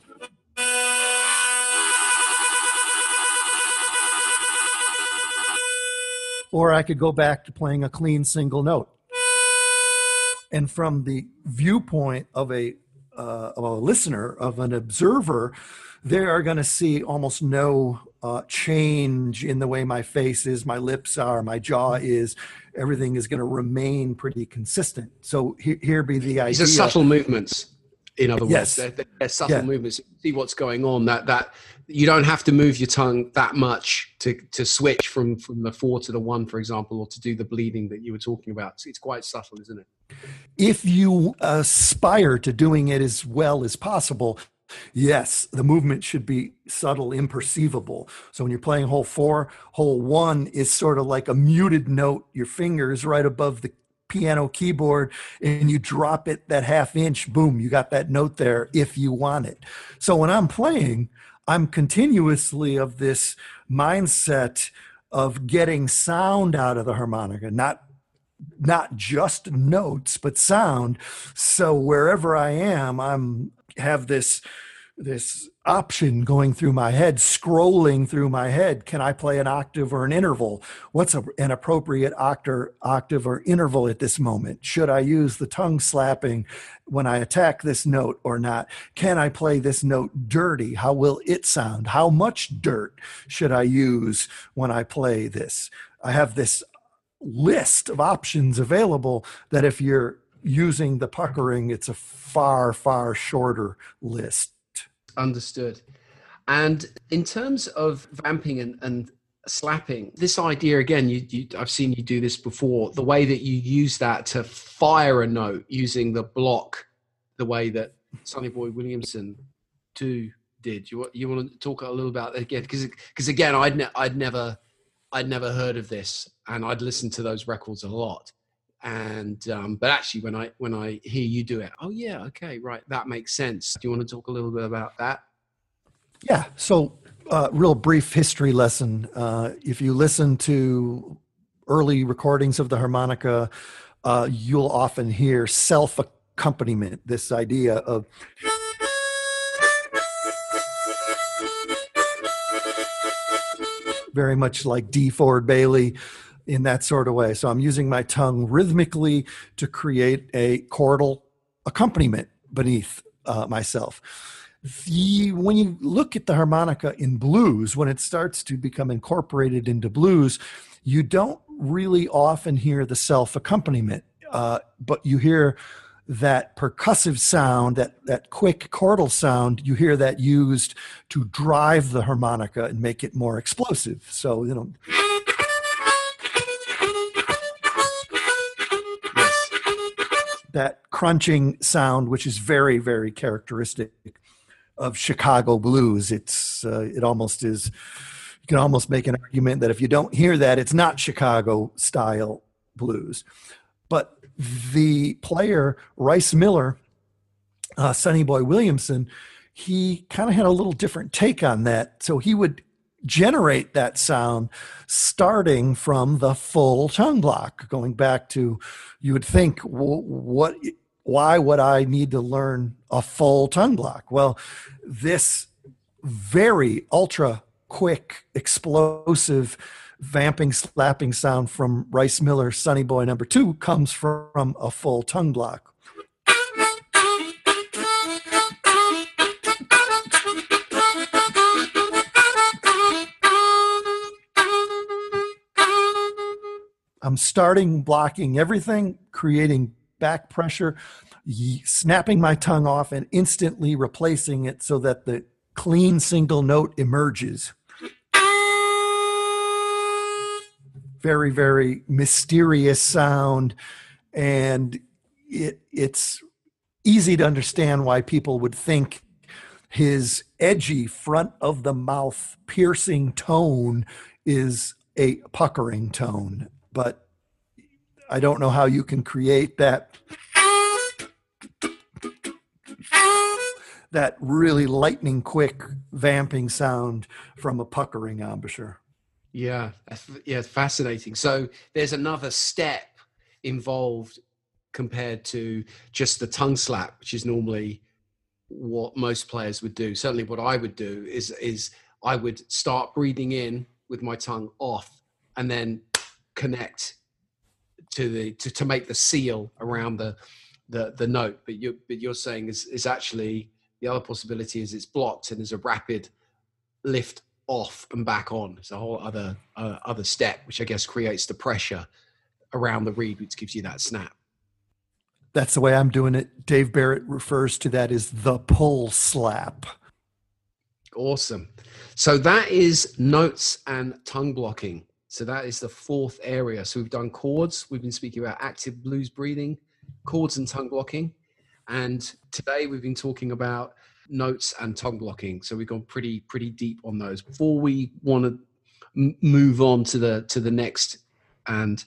Or I could go back to playing a clean single note. And from the viewpoint of a, uh, of a listener, of an observer, they are going to see almost no uh, change in the way my face is, my lips are, my jaw is. Everything is going to remain pretty consistent. So here, here be the idea. These are subtle movements. In other words, Yes. they're, they're subtle Yeah. movements. You see what's going on. That that you don't have to move your tongue that much to to switch from from the four to the one, for example, or to do the bleeding that you were talking about. So it's quite subtle, isn't it? if you aspire to doing it as well as possible, yes, the movement should be subtle, imperceivable. So when you're playing hole four, hole one is sort of like a muted note. Your finger is right above the piano keyboard and you drop it that half inch, boom, you got that note there if you want it. So when I'm playing, I'm continuously of this mindset of getting sound out of the harmonica, not not just notes but sound. So wherever i am i'm have this this option going through my head scrolling through my head. Can i play an octave or an interval? What's a, an appropriate octave octave or interval at this moment? Should i use the tongue slapping when i attack this note or not? Can i play this note dirty? How will it sound? How much dirt should i use when i play this? I have this list of options available that if you're using the puckering, it's a far, far shorter list. Understood. And in terms of vamping and, and slapping, this idea again, you, you, I've seen you do this before. The way that you use that to fire a note using the block, the way that Sonny Boy Williamson two did. You you want to talk a little about that again? Because because again, I'd ne- I'd never I'd never heard of this, and I'd listened to those records a lot. And um, but actually, when I when I hear you do it, oh yeah, okay, right, that makes sense. Do you want to talk a little bit about that? Yeah. So, uh, real brief history lesson. Uh, if you listen to early recordings of the harmonica, uh, you'll often hear self accompaniment, this idea of. Very much like DeFord Bailey in that sort of way. So I'm using my tongue rhythmically to create a chordal accompaniment beneath uh, myself. The when you look at the harmonica in blues when it starts to become incorporated into blues you don't really often hear the self accompaniment uh, but you hear that percussive sound that that quick chordal sound. You hear that used to drive the harmonica and make it more explosive. So you know that crunching sound which is very very characteristic of Chicago blues. It's uh, it almost is. You can almost make an argument that if you don't hear that, it's not Chicago style blues. But the player Rice Miller, uh, Sonny Boy Williamson, he kind of had a little different take on that. So he would generate that sound starting from the full tongue block, going back to you would think wh- what why would I need to learn a full tongue block? Well, this very ultra quick, explosive, vamping, slapping sound from Rice Miller, Sonny Boy number two, comes from a full tongue block. I'm starting blocking everything, creating back pressure, snapping my tongue off, and instantly replacing it so that the clean single note emerges. Very, very mysterious sound, and it, it's easy to understand why people would think his edgy front of the mouth piercing tone is a puckering tone, but I don't know how you can create that that really lightning quick vamping sound from a puckering embouchure. Yeah, yeah, fascinating. So there's another step involved compared to just the tongue slap, which is normally what most players would do. Certainly, what I would do is is I would start breathing in with my tongue off, and then connect to the to, to make the seal around the the the note. But you but you're saying is is actually the other possibility is it's blocked and there's a rapid lift off and back on. It's a whole other uh, other step, which I guess creates the pressure around the reed, which gives you that snap. That's the way I'm doing it. Dave Barrett refers to that as the pull slap. Awesome. So that is notes and tongue blocking. So that is the fourth area. So we've done chords. We've been speaking about active blues breathing, chords and tongue blocking. And today we've been talking about notes and tongue blocking. So we've gone pretty pretty deep on those. Before we want to m- move on to the to the next and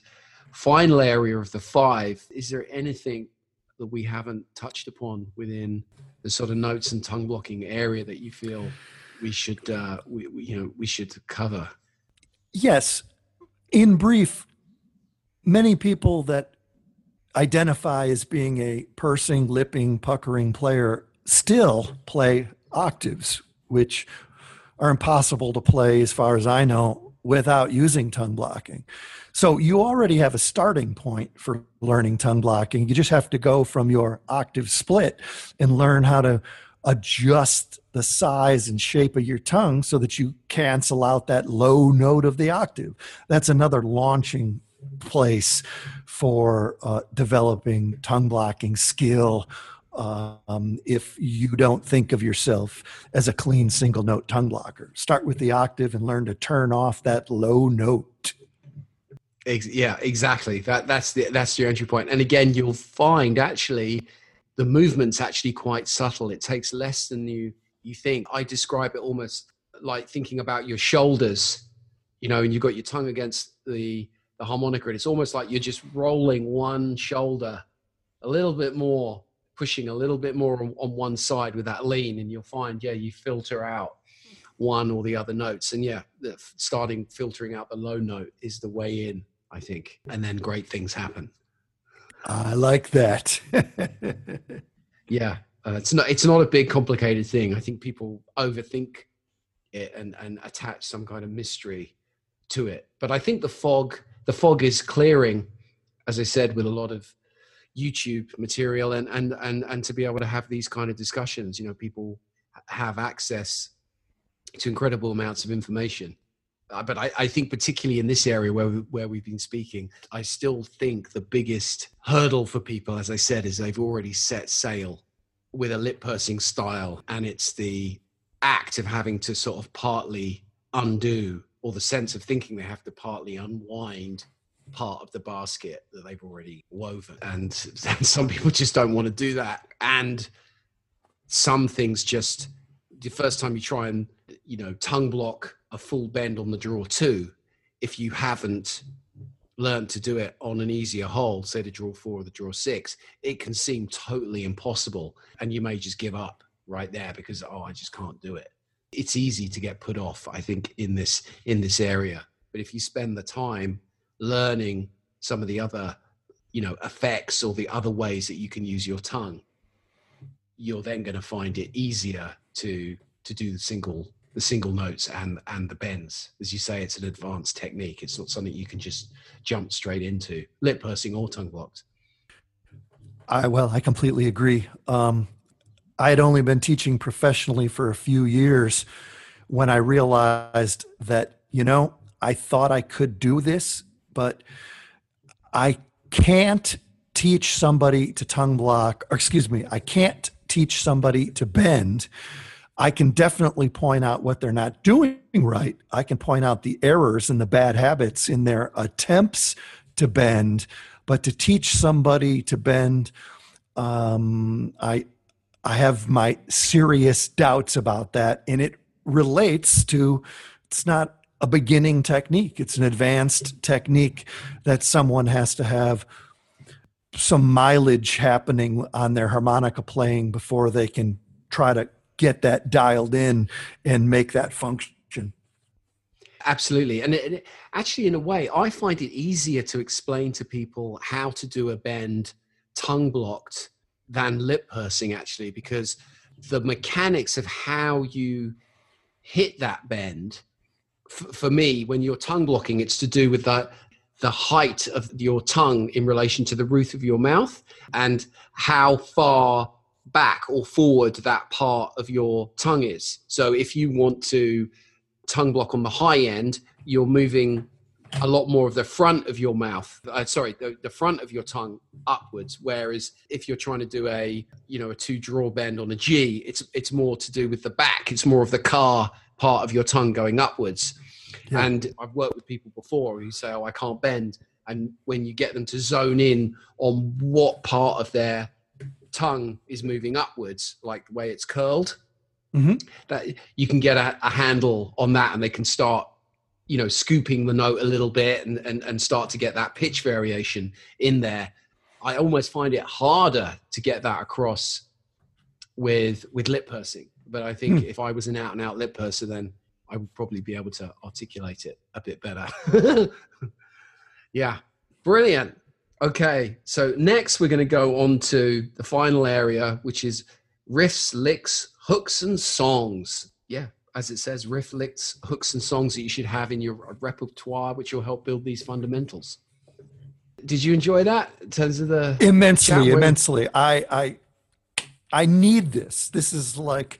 final area of the five, is there anything that we haven't touched upon within the sort of notes and tongue blocking area that you feel we should uh, we, we you know we should cover? Yes, in brief, many people that identify as being a pursing, lipping, puckering player still play octaves, which are impossible to play, as far as I know, without using tongue blocking. So you already have a starting point for learning tongue blocking. You just have to go from your octave split and learn how to adjust the size and shape of your tongue so that you cancel out that low note of the octave. That's another launching place for uh, developing tongue blocking skill um, if you don't think of yourself as a clean single note tongue blocker. Start with the octave and learn to turn off that low note. Yeah, exactly. That that's the that's your entry point. And again, you'll find actually the movement's actually quite subtle. It takes less than you you think. I describe it almost like thinking about your shoulders, you know, and you've got your tongue against the the harmonica, and it's almost like you're just rolling one shoulder a little bit more pushing a little bit more on, on one side with that lean, and you'll find, yeah, you filter out one or the other notes. And yeah, starting filtering out the low note is the way in, I think. And then great things happen. I like that. yeah, uh, it's not it's not a big complicated thing. I think people overthink it and and attach some kind of mystery to it. But I think the fog the fog is clearing, as I said, with a lot of YouTube material and and and and to be able to have these kind of discussions. You know, people have access to incredible amounts of information. Uh, but I, I, think particularly in this area where we, where we've been speaking, I still think the biggest hurdle for people, as I said, is they've already set sail with a lip pursing style, and it's the act of having to sort of partly undo, or the sense of thinking they have to partly unwind part of the basket that they've already woven. And, and some people just don't want to do that. And some things just the first time you try and you know tongue block a full bend on the draw two, if you haven't learned to do it on an easier hole, say the draw four or the draw six, it can seem totally impossible. And you may just give up right there because oh I just can't do it. It's easy to get put off, I think, in this in this area. But if you spend the time learning some of the other you know effects or the other ways that you can use your tongue you're then going to find it easier to to do the single the single notes and and the bends. As you say it's an advanced technique. It's not something you can just jump straight into. Lip pursing or tongue blocks. I well i completely agree. Um, i had only been teaching professionally for a few years when i realized that you know i thought i could do this but I can't teach somebody to tongue block, or excuse me, I can't teach somebody to bend. I can definitely point out what they're not doing right. I can point out the errors and the bad habits in their attempts to bend, but to teach somebody to bend, um, I I have my serious doubts about that, and it relates to it's not a beginning technique. It's an advanced technique that someone has to have some mileage happening on their harmonica playing before they can try to get that dialed in and make that function. Absolutely. And it, it, actually, in a way, I find it easier to explain to people how to do a bend tongue blocked than lip pursing, actually, because the mechanics of how you hit that bend f- for me when you're tongue blocking it's to do with that the height of your tongue in relation to the roof of your mouth and how far back or forward that part of your tongue is. So if you want to tongue block on the high end you're moving a lot more of the front of your mouth uh, sorry the, the, front of your tongue upwards. Whereas if you're trying to do a you know a two draw bend on a g it's it's more to do with the back. It's more of the car part of your tongue going upwards. Yeah. and i've worked with people before who say oh i can't bend. And when you get them to zone in on what part of their tongue is moving upwards like the way it's curled mm-hmm. that you can get a, a handle on that and they can start you know scooping the note a little bit and, and and start to get that pitch variation in there i almost find it harder to get that across with with lip pursing but i think hmm. if i was an out and out lip purser then i would probably be able to articulate it a bit better yeah brilliant okay so next we're going to go on to the final area which is riffs licks hooks and songs yeah as it says, riff licks, hooks, and songs that you should have in your repertoire, which will help build these fundamentals. Did you enjoy that in terms of the immensely, immensely? I, I, I need this. This is like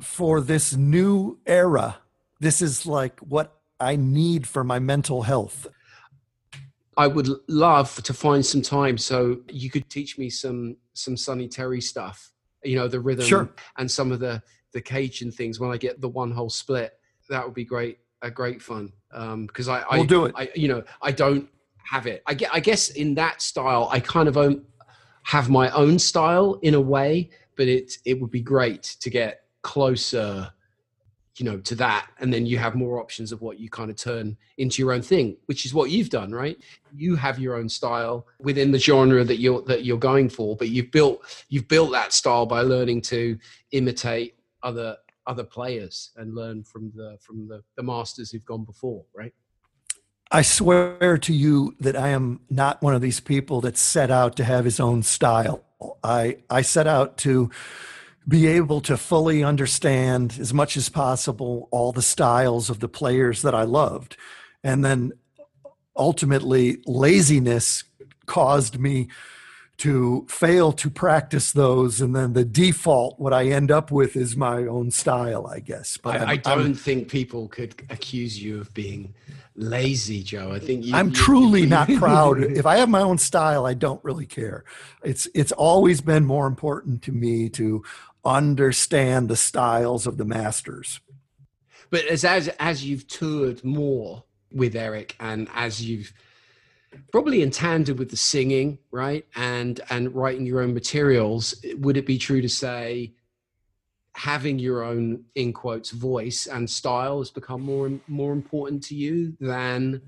for this new era. This is like what I need for my mental health. I would love to find some time so you could teach me some some Sonny Terry stuff. You know the rhythm sure. and some of the the Cajun things when I get the one hole split. That would be great, a great fun. Um, because I, I, we'll do it. I, you know, I don't have it. I get, I guess in that style, I kind of own, have my own style in a way, but it, it would be great to get closer, you know, to that. And then you have more options of what you kind of turn into your own thing, which is what you've done, right? You have your own style within the genre that you're, that you're going for, but you've built, you've built that style by learning to imitate other other players and learn from the from the, the masters who've gone before right i swear to you that i am not one of these people that set out to have his own style i i set out to be able to fully understand as much as possible all the styles of the players that i loved. And then ultimately laziness caused me to fail to practice those. And then the default what i end up with is my own style i guess. But i, I don't I'm, think people could accuse you of being lazy joe. I think you, i'm you, truly you, not proud. If i have my own style i don't really care. It's it's always been more important to me to understand the styles of the masters but as as, as you've toured more with eric and as you've probably in tandem with the singing, right? And and writing your own materials, would it be true to say having your own in quotes voice and style has become more more important to you than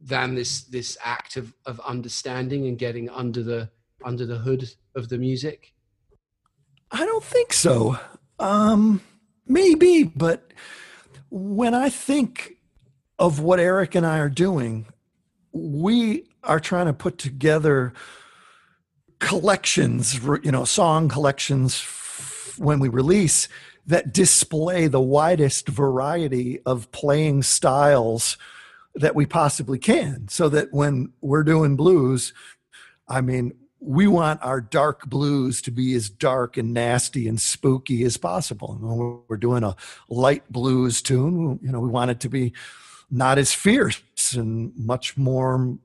than this this act of of understanding and getting under the under the hood of the music? I don't think so. Um maybe, but when I think of what Eric and I are doing, we are trying to put together collections, you know, song collections when we release that display the widest variety of playing styles that we possibly can so that when we're doing blues i mean we want our dark blues to be as dark and nasty and spooky as possible when we're doing a light blues tune you know we want it to be not as fierce and much more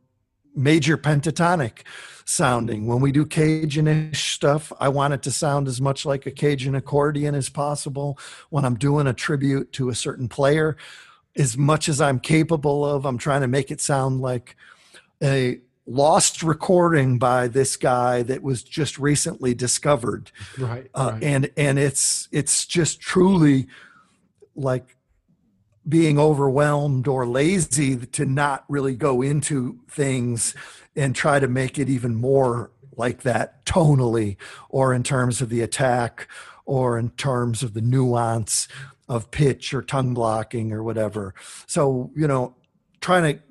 major pentatonic sounding. When we do Cajunish stuff, I want it to sound as much like a Cajun accordion as possible. When I'm doing a tribute to a certain player, as much as I'm capable of, I'm trying to make it sound like a lost recording by this guy that was just recently discovered. Right. Uh, right. And and it's it's just truly like being overwhelmed or lazy to not really go into things and try to make it even more like that tonally or in terms of the attack or in terms of the nuance of pitch or tongue blocking or whatever. So, you know, trying to,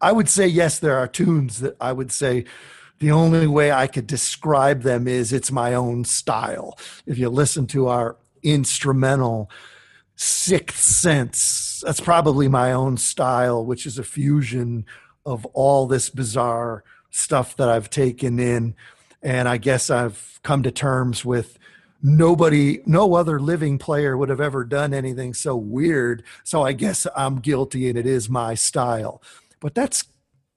I would say, yes, there are tunes that I would say the only way I could describe them is it's my own style. If you listen to our instrumental Sixth Sense, that's probably my own style, which is a fusion of all this bizarre stuff that I've taken in. And I guess I've come to terms with nobody, no other living player would have ever done anything so weird. So I guess I'm guilty and it is my style. But that's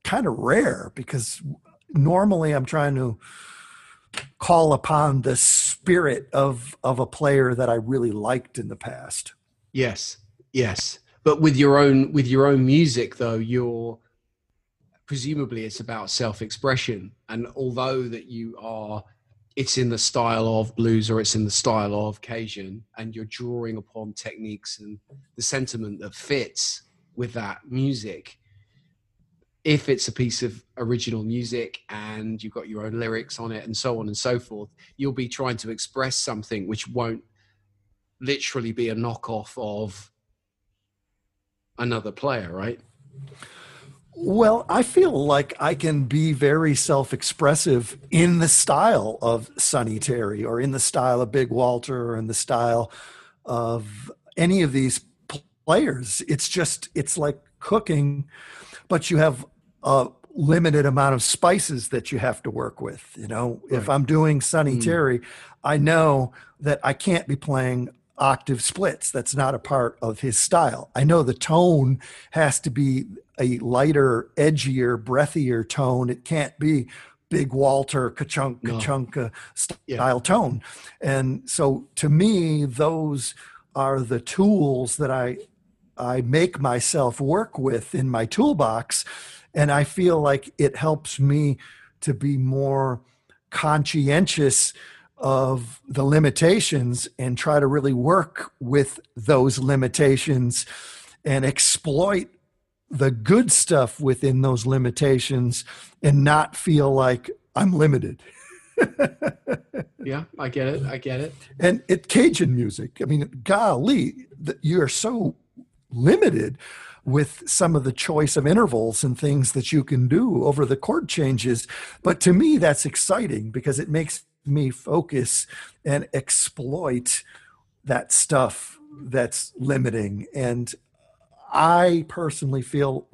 kind of rare because normally I'm trying to call upon the spirit of of a player that I really liked in the past. Yes. Yes. But with your own with your own music though, you're presumably it's about self-expression and although that you are it's in the style of blues or it's in the style of Cajun, and you're drawing upon techniques and the sentiment that fits with that music. If it's a piece of original music and you've got your own lyrics on it and so on and so forth, you'll be trying to express something which won't literally be a knockoff of another player, right? Well, I feel like I can be very self expressive in the style of Sonny Terry or in the style of Big Walter or in the style of any of these players. It's just, it's like cooking, but you have a limited amount of spices that you have to work with. You know, right. if I'm doing Sonny mm. Terry, I know that I can't be playing octave splits. That's not a part of his style. I know the tone has to be a lighter, edgier, breathier tone. It can't be big Walter ka-chunk, ka-chunka no. style yeah. tone. And so to me, those are the tools that I I make myself work with in my toolbox. And I feel like it helps me to be more conscientious of the limitations and try to really work with those limitations and exploit the good stuff within those limitations and not feel like I'm limited. yeah, I get it. I get it. And it Cajun music. I mean, golly, you're so limited with some of the choice of intervals and things that you can do over the chord changes. But to me, that's exciting because it makes me focus and exploit that stuff that's limiting. And I personally feel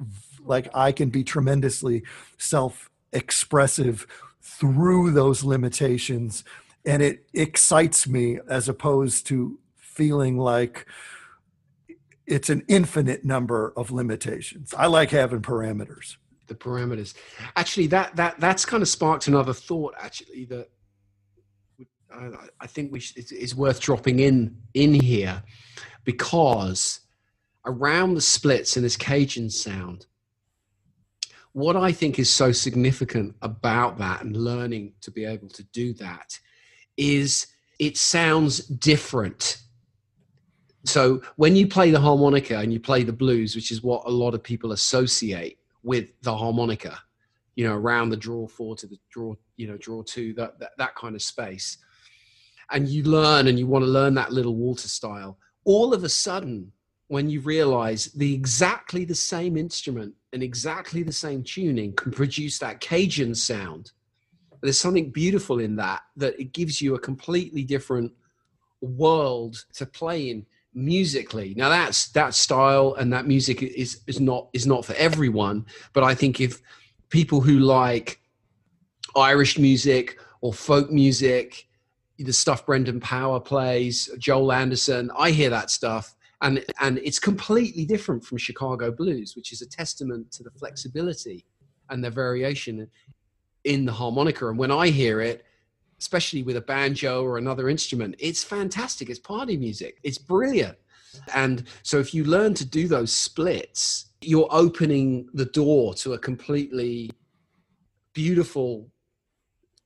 like I can be tremendously self expressive through those limitations. And it excites me as opposed to feeling like it's an infinite number of limitations. I like having parameters. The parameters. Actually, that that that's kind of sparked another thought. Actually, that I think we should, it's worth dropping in in here because around the splits in this Cajun sound, what I think is so significant about that and learning to be able to do that is it sounds different. So when you play the harmonica and you play the blues, which is what a lot of people associate with the harmonica, you know, around the draw four to the draw, you know, draw two, that, that, that kind of space and you learn and you want to learn that little Walter style, all of a sudden, when you realize the exactly the same instrument and exactly the same tuning can produce that Cajun sound, there's something beautiful in that, that it gives you a completely different world to play in musically now that's that style and that music is is not is not for everyone but i think if people who like irish music or folk music the stuff Brendan Power plays, Joel Andersson. I hear that stuff, and and it's completely different from Chicago blues, which is a testament to the flexibility and the variation in the harmonica. And when I hear it, especially with a banjo or another instrument, it's fantastic. It's party music. It's brilliant. And so if you learn to do those splits, you're opening the door to a completely beautiful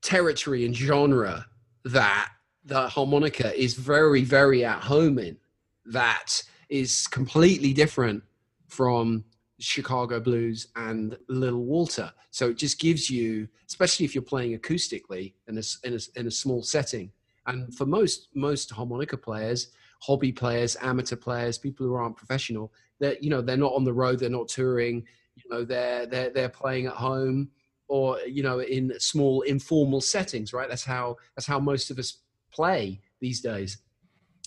territory and genre that the harmonica is very, very at home in. That is completely different from Chicago blues and Little Walter. So it just gives you, especially if you're playing acoustically in a, in a, in a small setting. And for most most harmonica players, hobby players, amateur players, people who aren't professional, that you know they're not on the road, they're not touring, you know they're they're they're playing at home or you know in small informal settings, right? That's how that's how most of us play these days.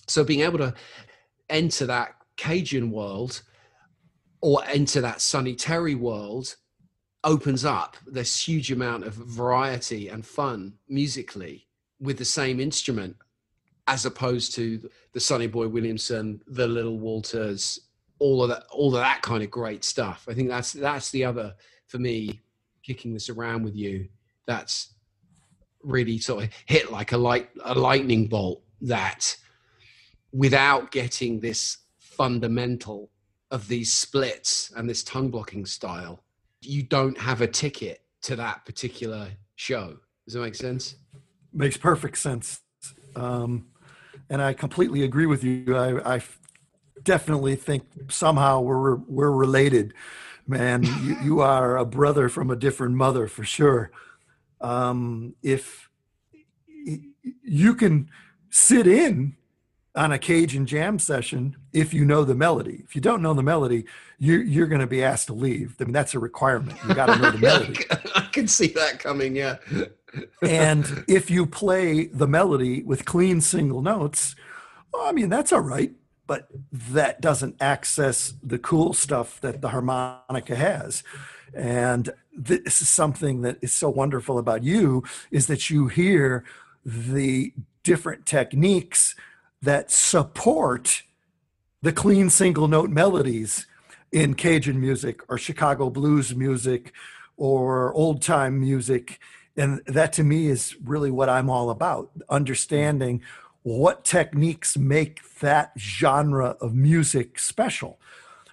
So being able to enter that Cajun world or enter that Sonny Terry world opens up this huge amount of variety and fun musically with the same instrument as opposed to the Sonny Boy Williamson, the Little Walters, all of that, all of that kind of great stuff. I think that's that's the other for me, kicking this around with you. That's really sort of hit like a light a lightning bolt that without getting this fundamental of these splits and this tongue blocking style, you don't have a ticket to that particular show. Does that make sense? Makes perfect sense. Um, and I completely agree with you. I, I definitely think somehow we're we're related, man. you, you, are a brother from a different mother for sure. Um, if you can sit in on a Cajun jam session if you know the melody. If you don't know the melody, you're, you're going to be asked to leave. I mean, that's a requirement. You got to know the melody. I can see that coming. Yeah. and if you play the melody with clean single notes, well, I mean, that's all right. But that doesn't access the cool stuff that the harmonica has. And this is something that is so wonderful about you is that you hear the different techniques that support the clean single note melodies in Cajun music or Chicago blues music or old time music. And that to me is really what I'm all about understanding what techniques make that genre of music special.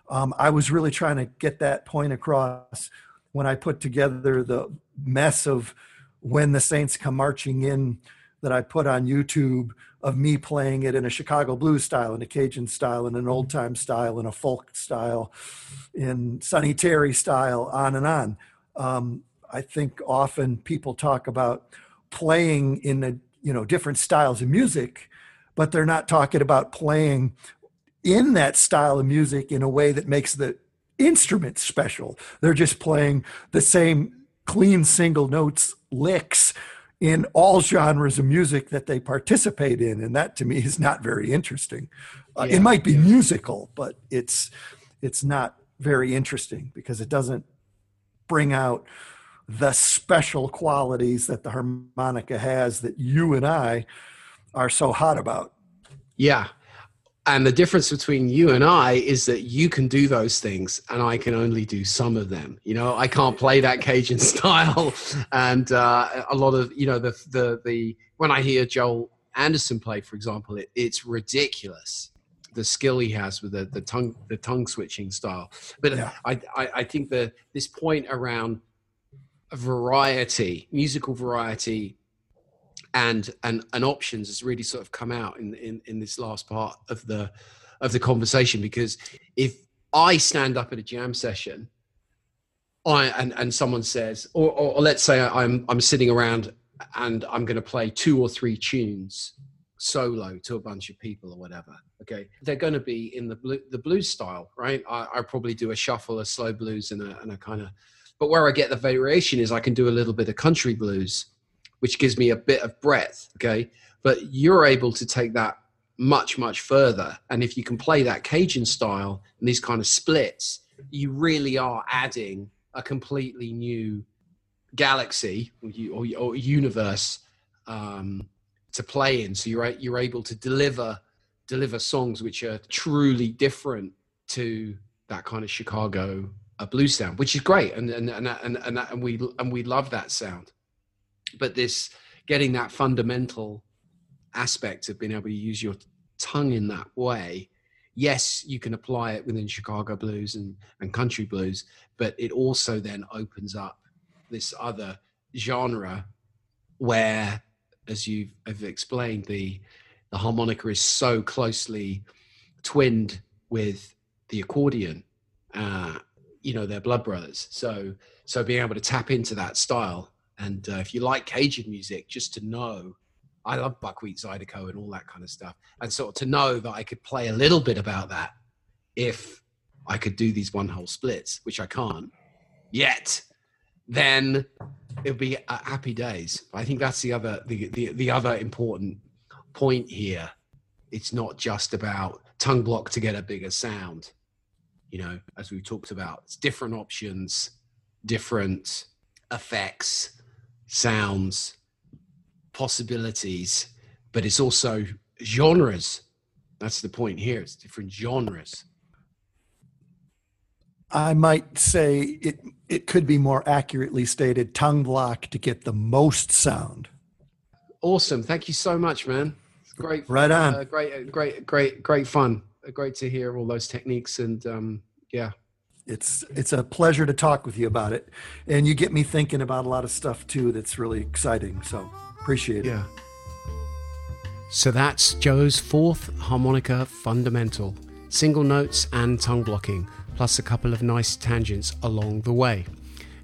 Um, I was really trying to get that point across when I put together the mess of when the Saints come marching in that I put on YouTube of me playing it in a Chicago blues style, in a Cajun style, in an old time style, in a folk style, in Sonny Terry style, on and on. Um, I think often people talk about playing in a, you know different styles of music, but they're not talking about playing in that style of music in a way that makes the instrument special. They're just playing the same clean single notes licks in all genres of music that they participate in and that to me is not very interesting. Uh, yeah, it might be yeah. musical but it's it's not very interesting because it doesn't bring out the special qualities that the harmonica has that you and I are so hot about. Yeah and the difference between you and I is that you can do those things and I can only do some of them. You know, I can't play that Cajun style. And uh, a lot of, you know, the, the, the, when I hear Joel Andersson play, for example, it, it's ridiculous. The skill he has with the, the tongue, the tongue switching style. But yeah. I, I, I think that this point around variety, musical variety, and and and options has really sort of come out in in in this last part of the of the conversation because if I stand up at a jam session, I and and someone says, or, or, or let's say I'm I'm sitting around and I'm going to play two or three tunes solo to a bunch of people or whatever. Okay, they're going to be in the blue, the blues style, right? I, I probably do a shuffle, a slow blues, and a, and a kind of. But where I get the variation is I can do a little bit of country blues which gives me a bit of breadth. Okay. But you're able to take that much, much further. And if you can play that Cajun style and these kind of splits, you really are adding a completely new galaxy or, universe um, to play in. So you're you're able to deliver deliver songs which are truly different to that kind of Chicago uh, blues sound, which is great, and and and, and, and we and we love that sound but this getting that fundamental aspect of being able to use your tongue in that way yes you can apply it within chicago blues and, and country blues but it also then opens up this other genre where as you have explained the the harmonica is so closely twinned with the accordion. Uh, you know, they're blood brothers. So, so being able to tap into that style, and uh, if you like Cajun music, just to know, I love buckwheat zydeco and all that kind of stuff, and sort of to know that I could play a little bit about that if I could do these one hole splits, which I can't yet, then it'll be happy days. I think that's the other the, the the other important point here. It's not just about tongue block to get a bigger sound. You know, as we've talked about, it's different options, different effects, sounds, possibilities, but it's also genres. That's the point here. It's different genres. I might say it it could be more accurately stated tongue block to get the most sound. Awesome. Thank you so much, man. It's great. Right on. Uh, great, uh, great, great, great fun. Uh, great to hear all those techniques and um, yeah. It's it's a pleasure to talk with you about it, and you get me thinking about a lot of stuff too. That's really exciting. So appreciate it. Yeah. So that's Joe's fourth harmonica fundamental, single notes and tongue blocking plus a couple of nice tangents along the way.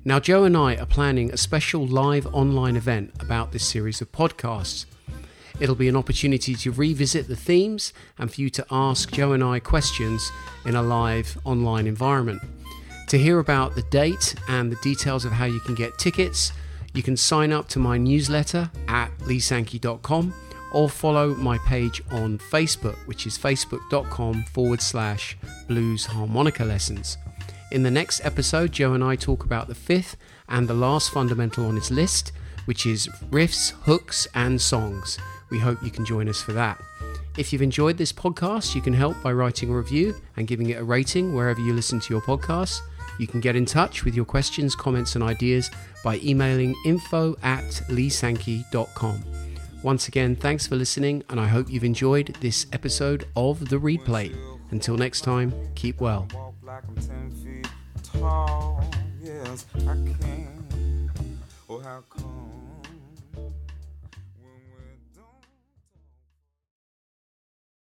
Now, Joe and I are planning a special live online event about this series of podcasts. It'll be an opportunity to revisit the themes and for you to ask Joe and I questions in a live online environment. To hear about the date and the details of how you can get tickets, you can sign up to my newsletter at leesankey.com or follow my page on Facebook, which is facebook.com forward slash blues harmonica lessons. In the next episode, Joe and I talk about the fifth and the last fundamental on his list, which is riffs, hooks, and songs. We hope you can join us for that. If you've enjoyed this podcast, you can help by writing a review and giving it a rating wherever you listen to your podcasts. You can get in touch with your questions, comments, and ideas by emailing info at leesankey.com. Once again, thanks for listening, and I hope you've enjoyed this episode of The Replay. Until next time, keep well. Oh, how come?